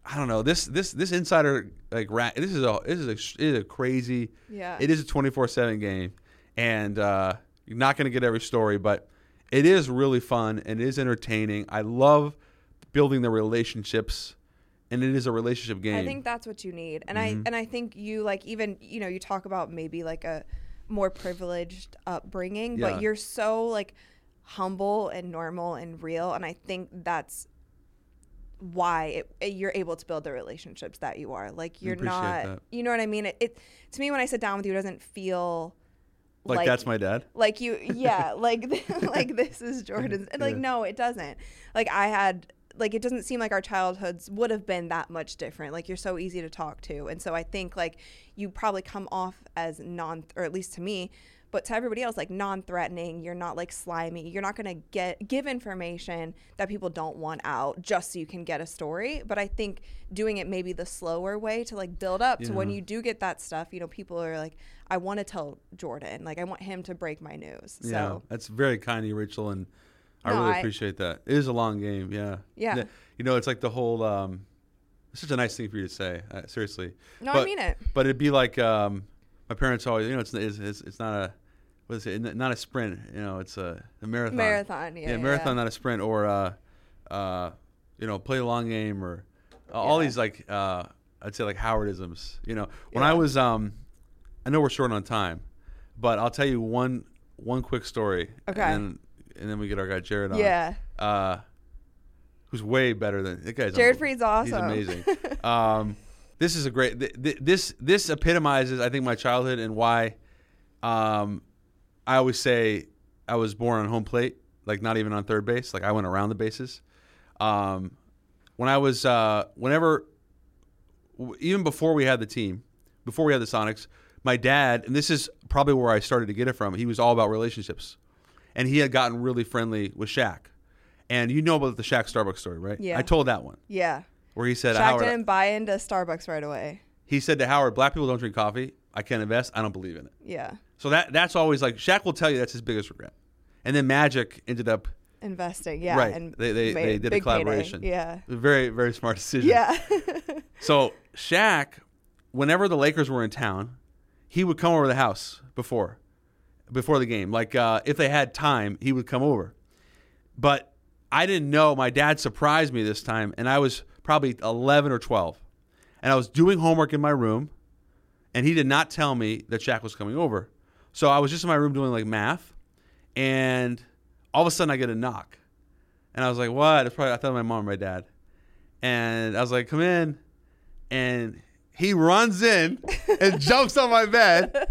[SPEAKER 1] I don't know this this this insider like rat. This is a this is a this is a crazy.
[SPEAKER 2] Yeah.
[SPEAKER 1] It is a twenty four seven game, and uh, you're not going to get every story, but it is really fun and it is entertaining. I love building the relationships, and it is a relationship game.
[SPEAKER 2] I think that's what you need. And
[SPEAKER 1] Mm-hmm.
[SPEAKER 2] I and I think you like even you know you talk about maybe like a more privileged upbringing,
[SPEAKER 1] Yeah.
[SPEAKER 2] but you're so like humble and normal and real and I think that's why it, it- you're able to build the relationships that you are. Like you're not
[SPEAKER 1] that.
[SPEAKER 2] you know what I mean? It, it to me when I sit down with you it doesn't feel
[SPEAKER 1] like, that's my dad.
[SPEAKER 2] like you yeah like like this is jordan's and like
[SPEAKER 1] Yeah.
[SPEAKER 2] no it doesn't. Like i had like it doesn't seem like our childhoods would have been that much different. Like you're so easy to talk to. And so i think like you probably come off as non or at least to me but to everybody else like non-threatening. You're not like slimy. You're not going to get give information that people don't want out just so you can get a story. But i think doing it maybe the slower way to like build up to when you do get that stuff you know people are like i want to tell jordan like i want him to break my news so
[SPEAKER 1] yeah, that's very kind of you, Rachel, and I
[SPEAKER 2] No,
[SPEAKER 1] really
[SPEAKER 2] I-
[SPEAKER 1] appreciate that. It is a long game, yeah.
[SPEAKER 2] Yeah.
[SPEAKER 1] You know, it's like the whole. Um, it's such a nice thing for you to say. Uh, seriously.
[SPEAKER 2] No, I mean it.
[SPEAKER 1] But it'd be like um, my parents always. You know, it's it's, it's, it's not a. What is it? Not a sprint. You know, it's a, a marathon.
[SPEAKER 2] Marathon, yeah, yeah,
[SPEAKER 1] marathon,
[SPEAKER 2] yeah.
[SPEAKER 1] not a sprint, or uh, uh, you know, play a long game, or uh, all these like uh, I'd say like Howardisms. You know, when I was um, I know we're short on time, but I'll tell you one one quick story.
[SPEAKER 2] Okay.
[SPEAKER 1] And then, and then we get our guy Jared on.
[SPEAKER 2] Yeah.
[SPEAKER 1] Uh, who's way better than that guy's.
[SPEAKER 2] Jared Freed's awesome.
[SPEAKER 1] He's amazing. um, this is a great. Th- th- this this epitomizes, I think, my childhood and why. Um, I always say I was born on home plate, like not even on third base. Like I went around the bases. Um, when I was, uh, whenever, even before we had the team, before we had the Sonics, my dad, and this is probably where I started to get it from. He was all about relationships, and he had gotten really friendly with Shaq. And you know about the Shaq Starbucks story, right?
[SPEAKER 2] Yeah.
[SPEAKER 1] I told that one
[SPEAKER 2] Yeah.
[SPEAKER 1] where he said,
[SPEAKER 2] Shaq
[SPEAKER 1] Howard,
[SPEAKER 2] didn't buy into Starbucks right away.
[SPEAKER 1] he said to Howard, black people don't drink coffee. I can't invest. I don't believe in it.
[SPEAKER 2] Yeah.
[SPEAKER 1] So that that's always like Shaq will tell you that's his biggest regret. And then Magic ended up
[SPEAKER 2] Investing. Yeah.
[SPEAKER 1] right.
[SPEAKER 2] And
[SPEAKER 1] they they, they did a
[SPEAKER 2] big payday.
[SPEAKER 1] collaboration.
[SPEAKER 2] Yeah.
[SPEAKER 1] Very very smart decision.
[SPEAKER 2] Yeah.
[SPEAKER 1] So Shaq, whenever the Lakers were in town, he would come over to the house before, before the game. Like uh, if they had time, he would come over. But I didn't know. My dad surprised me this time, and I was probably eleven or twelve, and I was doing homework in my room, and he did not tell me that Shaq was coming over. So I was just in my room doing like math, and all of a sudden I get a knock, and I was like, "What?" It's probably I thought my mom, or my dad, and I was like, "Come in," and he runs in and jumps on my bed.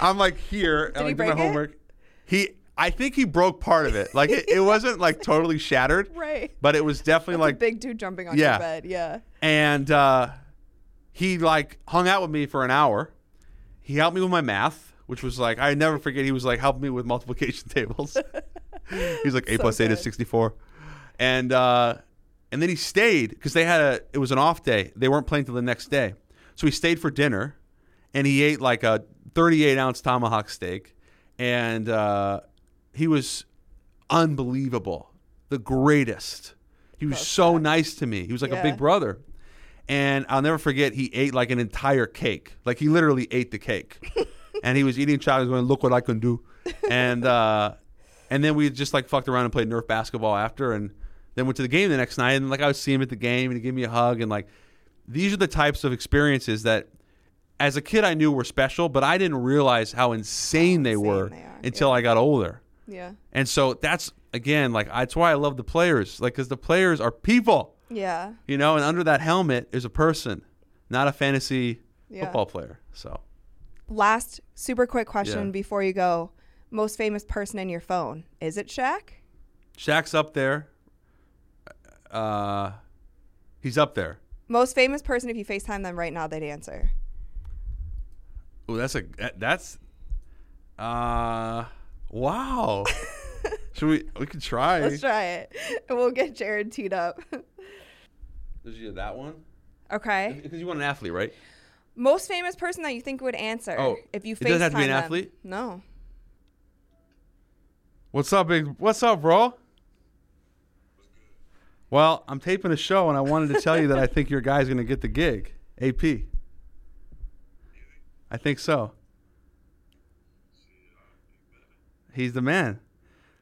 [SPEAKER 1] I'm like here,
[SPEAKER 2] Did
[SPEAKER 1] I'm
[SPEAKER 2] he
[SPEAKER 1] like doing my
[SPEAKER 2] break it?
[SPEAKER 1] homework. He, I think he broke part of it. Like it, it wasn't like totally shattered,
[SPEAKER 2] right.
[SPEAKER 1] but it was definitely
[SPEAKER 2] Like
[SPEAKER 1] like
[SPEAKER 2] big dude jumping on
[SPEAKER 1] Yeah.
[SPEAKER 2] your bed. Yeah.
[SPEAKER 1] and uh, he like hung out with me for an hour. He helped me with my math, which was like I never forget. He was like helping me with multiplication tables. he was like eight
[SPEAKER 2] So
[SPEAKER 1] plus eight is sixty four, and uh, and then he stayed because they had a. It was an off day. They weren't playing till the next day, so he stayed for dinner, and he ate like a 38 ounce tomahawk steak, and uh, he was unbelievable, the greatest. He was so nice to me. He was like a big brother. And I'll never forget, he ate like an entire cake. Like he literally ate the cake. and he was eating chocolate, going, "Look what I can do." And uh, and then we just like fucked around and played Nerf basketball after, and then went to the game the next night. And like I would see him at the game, and he gave me a hug, and like these are the types of experiences that, as a kid, I knew were special, but I didn't realize how insane they
[SPEAKER 2] insane
[SPEAKER 1] were
[SPEAKER 2] they
[SPEAKER 1] until
[SPEAKER 2] yeah.
[SPEAKER 1] I got older.
[SPEAKER 2] Yeah.
[SPEAKER 1] And so that's again like that's why I love the players, like because the players are people,
[SPEAKER 2] Yeah.
[SPEAKER 1] you know, and under that helmet is a person, not a fantasy
[SPEAKER 2] Yeah.
[SPEAKER 1] football player. So
[SPEAKER 2] Last super quick question
[SPEAKER 1] Yeah.
[SPEAKER 2] before you go. Most famous person in your phone. Is it Shaq?
[SPEAKER 1] Shaq's up there. Uh, he's up there.
[SPEAKER 2] Most famous person if you FaceTime them right now, they'd answer.
[SPEAKER 1] Oh, that's a that's. Uh, wow. Should we? We could try.
[SPEAKER 2] Let's try it. And we'll get Jared teed up.
[SPEAKER 1] Is you that one?
[SPEAKER 2] okay.
[SPEAKER 1] Because you want an athlete, right?
[SPEAKER 2] Most famous person that you think would answer
[SPEAKER 1] Oh,
[SPEAKER 2] if you
[SPEAKER 1] it doesn't have to be an
[SPEAKER 2] them.
[SPEAKER 1] athlete?
[SPEAKER 2] No.
[SPEAKER 1] What's up, big? What's up, bro? Well, I'm taping a show, and I wanted to tell you that I think your guy's going to get the gig. AP. I think so. He's the man.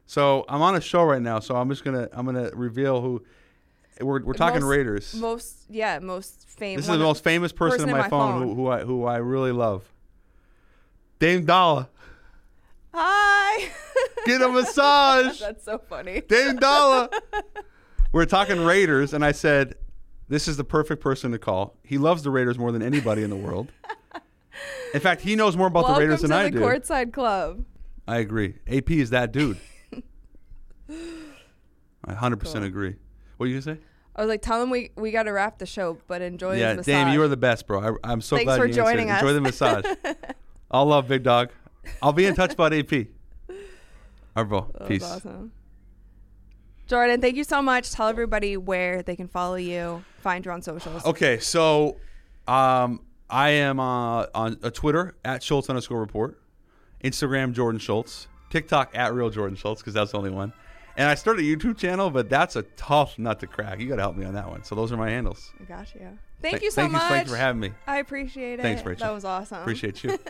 [SPEAKER 1] So I'm on a show right now, so I'm just gonna I'm gonna reveal who. We're, we're talking
[SPEAKER 2] Most-
[SPEAKER 1] Raiders.
[SPEAKER 2] Most yeah, most famous.
[SPEAKER 1] This is the most famous person, in my, phone, Who, who I who I really love. Dame Dolla.
[SPEAKER 2] Hi.
[SPEAKER 1] Get a massage.
[SPEAKER 2] That's so funny.
[SPEAKER 1] Dame Dolla. We're talking Raiders, and I said, "This is the perfect person to call. He loves the Raiders more than anybody in the world. In fact, he knows more about
[SPEAKER 2] Welcome
[SPEAKER 1] the Raiders than
[SPEAKER 2] to
[SPEAKER 1] I
[SPEAKER 2] the
[SPEAKER 1] do."
[SPEAKER 2] courtside club.
[SPEAKER 1] I agree. AP is that dude. I 100%
[SPEAKER 2] Cool.
[SPEAKER 1] agree. What you gonna say?
[SPEAKER 2] I was like, tell him we we got to wrap the show, but enjoy
[SPEAKER 1] yeah,
[SPEAKER 2] massage.
[SPEAKER 1] Dame, you are the best, bro. I, I'm so
[SPEAKER 2] Thanks
[SPEAKER 1] glad
[SPEAKER 2] for
[SPEAKER 1] you answered.
[SPEAKER 2] joining
[SPEAKER 1] Enjoy the massage. All love, big dog. I'll be in touch about AP. All right, bro.
[SPEAKER 2] That
[SPEAKER 1] Peace.
[SPEAKER 2] awesome. Jordan, thank you so much. Tell everybody where they can follow you, find you on socials.
[SPEAKER 1] Okay, so um, I am uh, on uh, Twitter at Schultz underscore report, Instagram Jordan Schultz, TikTok at Real Jordan Schultz because that's the only one. And I started a YouTube channel, but that's a tough nut to crack. You got to help me on that one. So those are my handles.
[SPEAKER 2] I got you. Thank
[SPEAKER 1] Th-
[SPEAKER 2] you so
[SPEAKER 1] thank
[SPEAKER 2] much.
[SPEAKER 1] You, thanks for having me.
[SPEAKER 2] I appreciate it.
[SPEAKER 1] Thanks, Rachel.
[SPEAKER 2] That was awesome.
[SPEAKER 1] Appreciate you.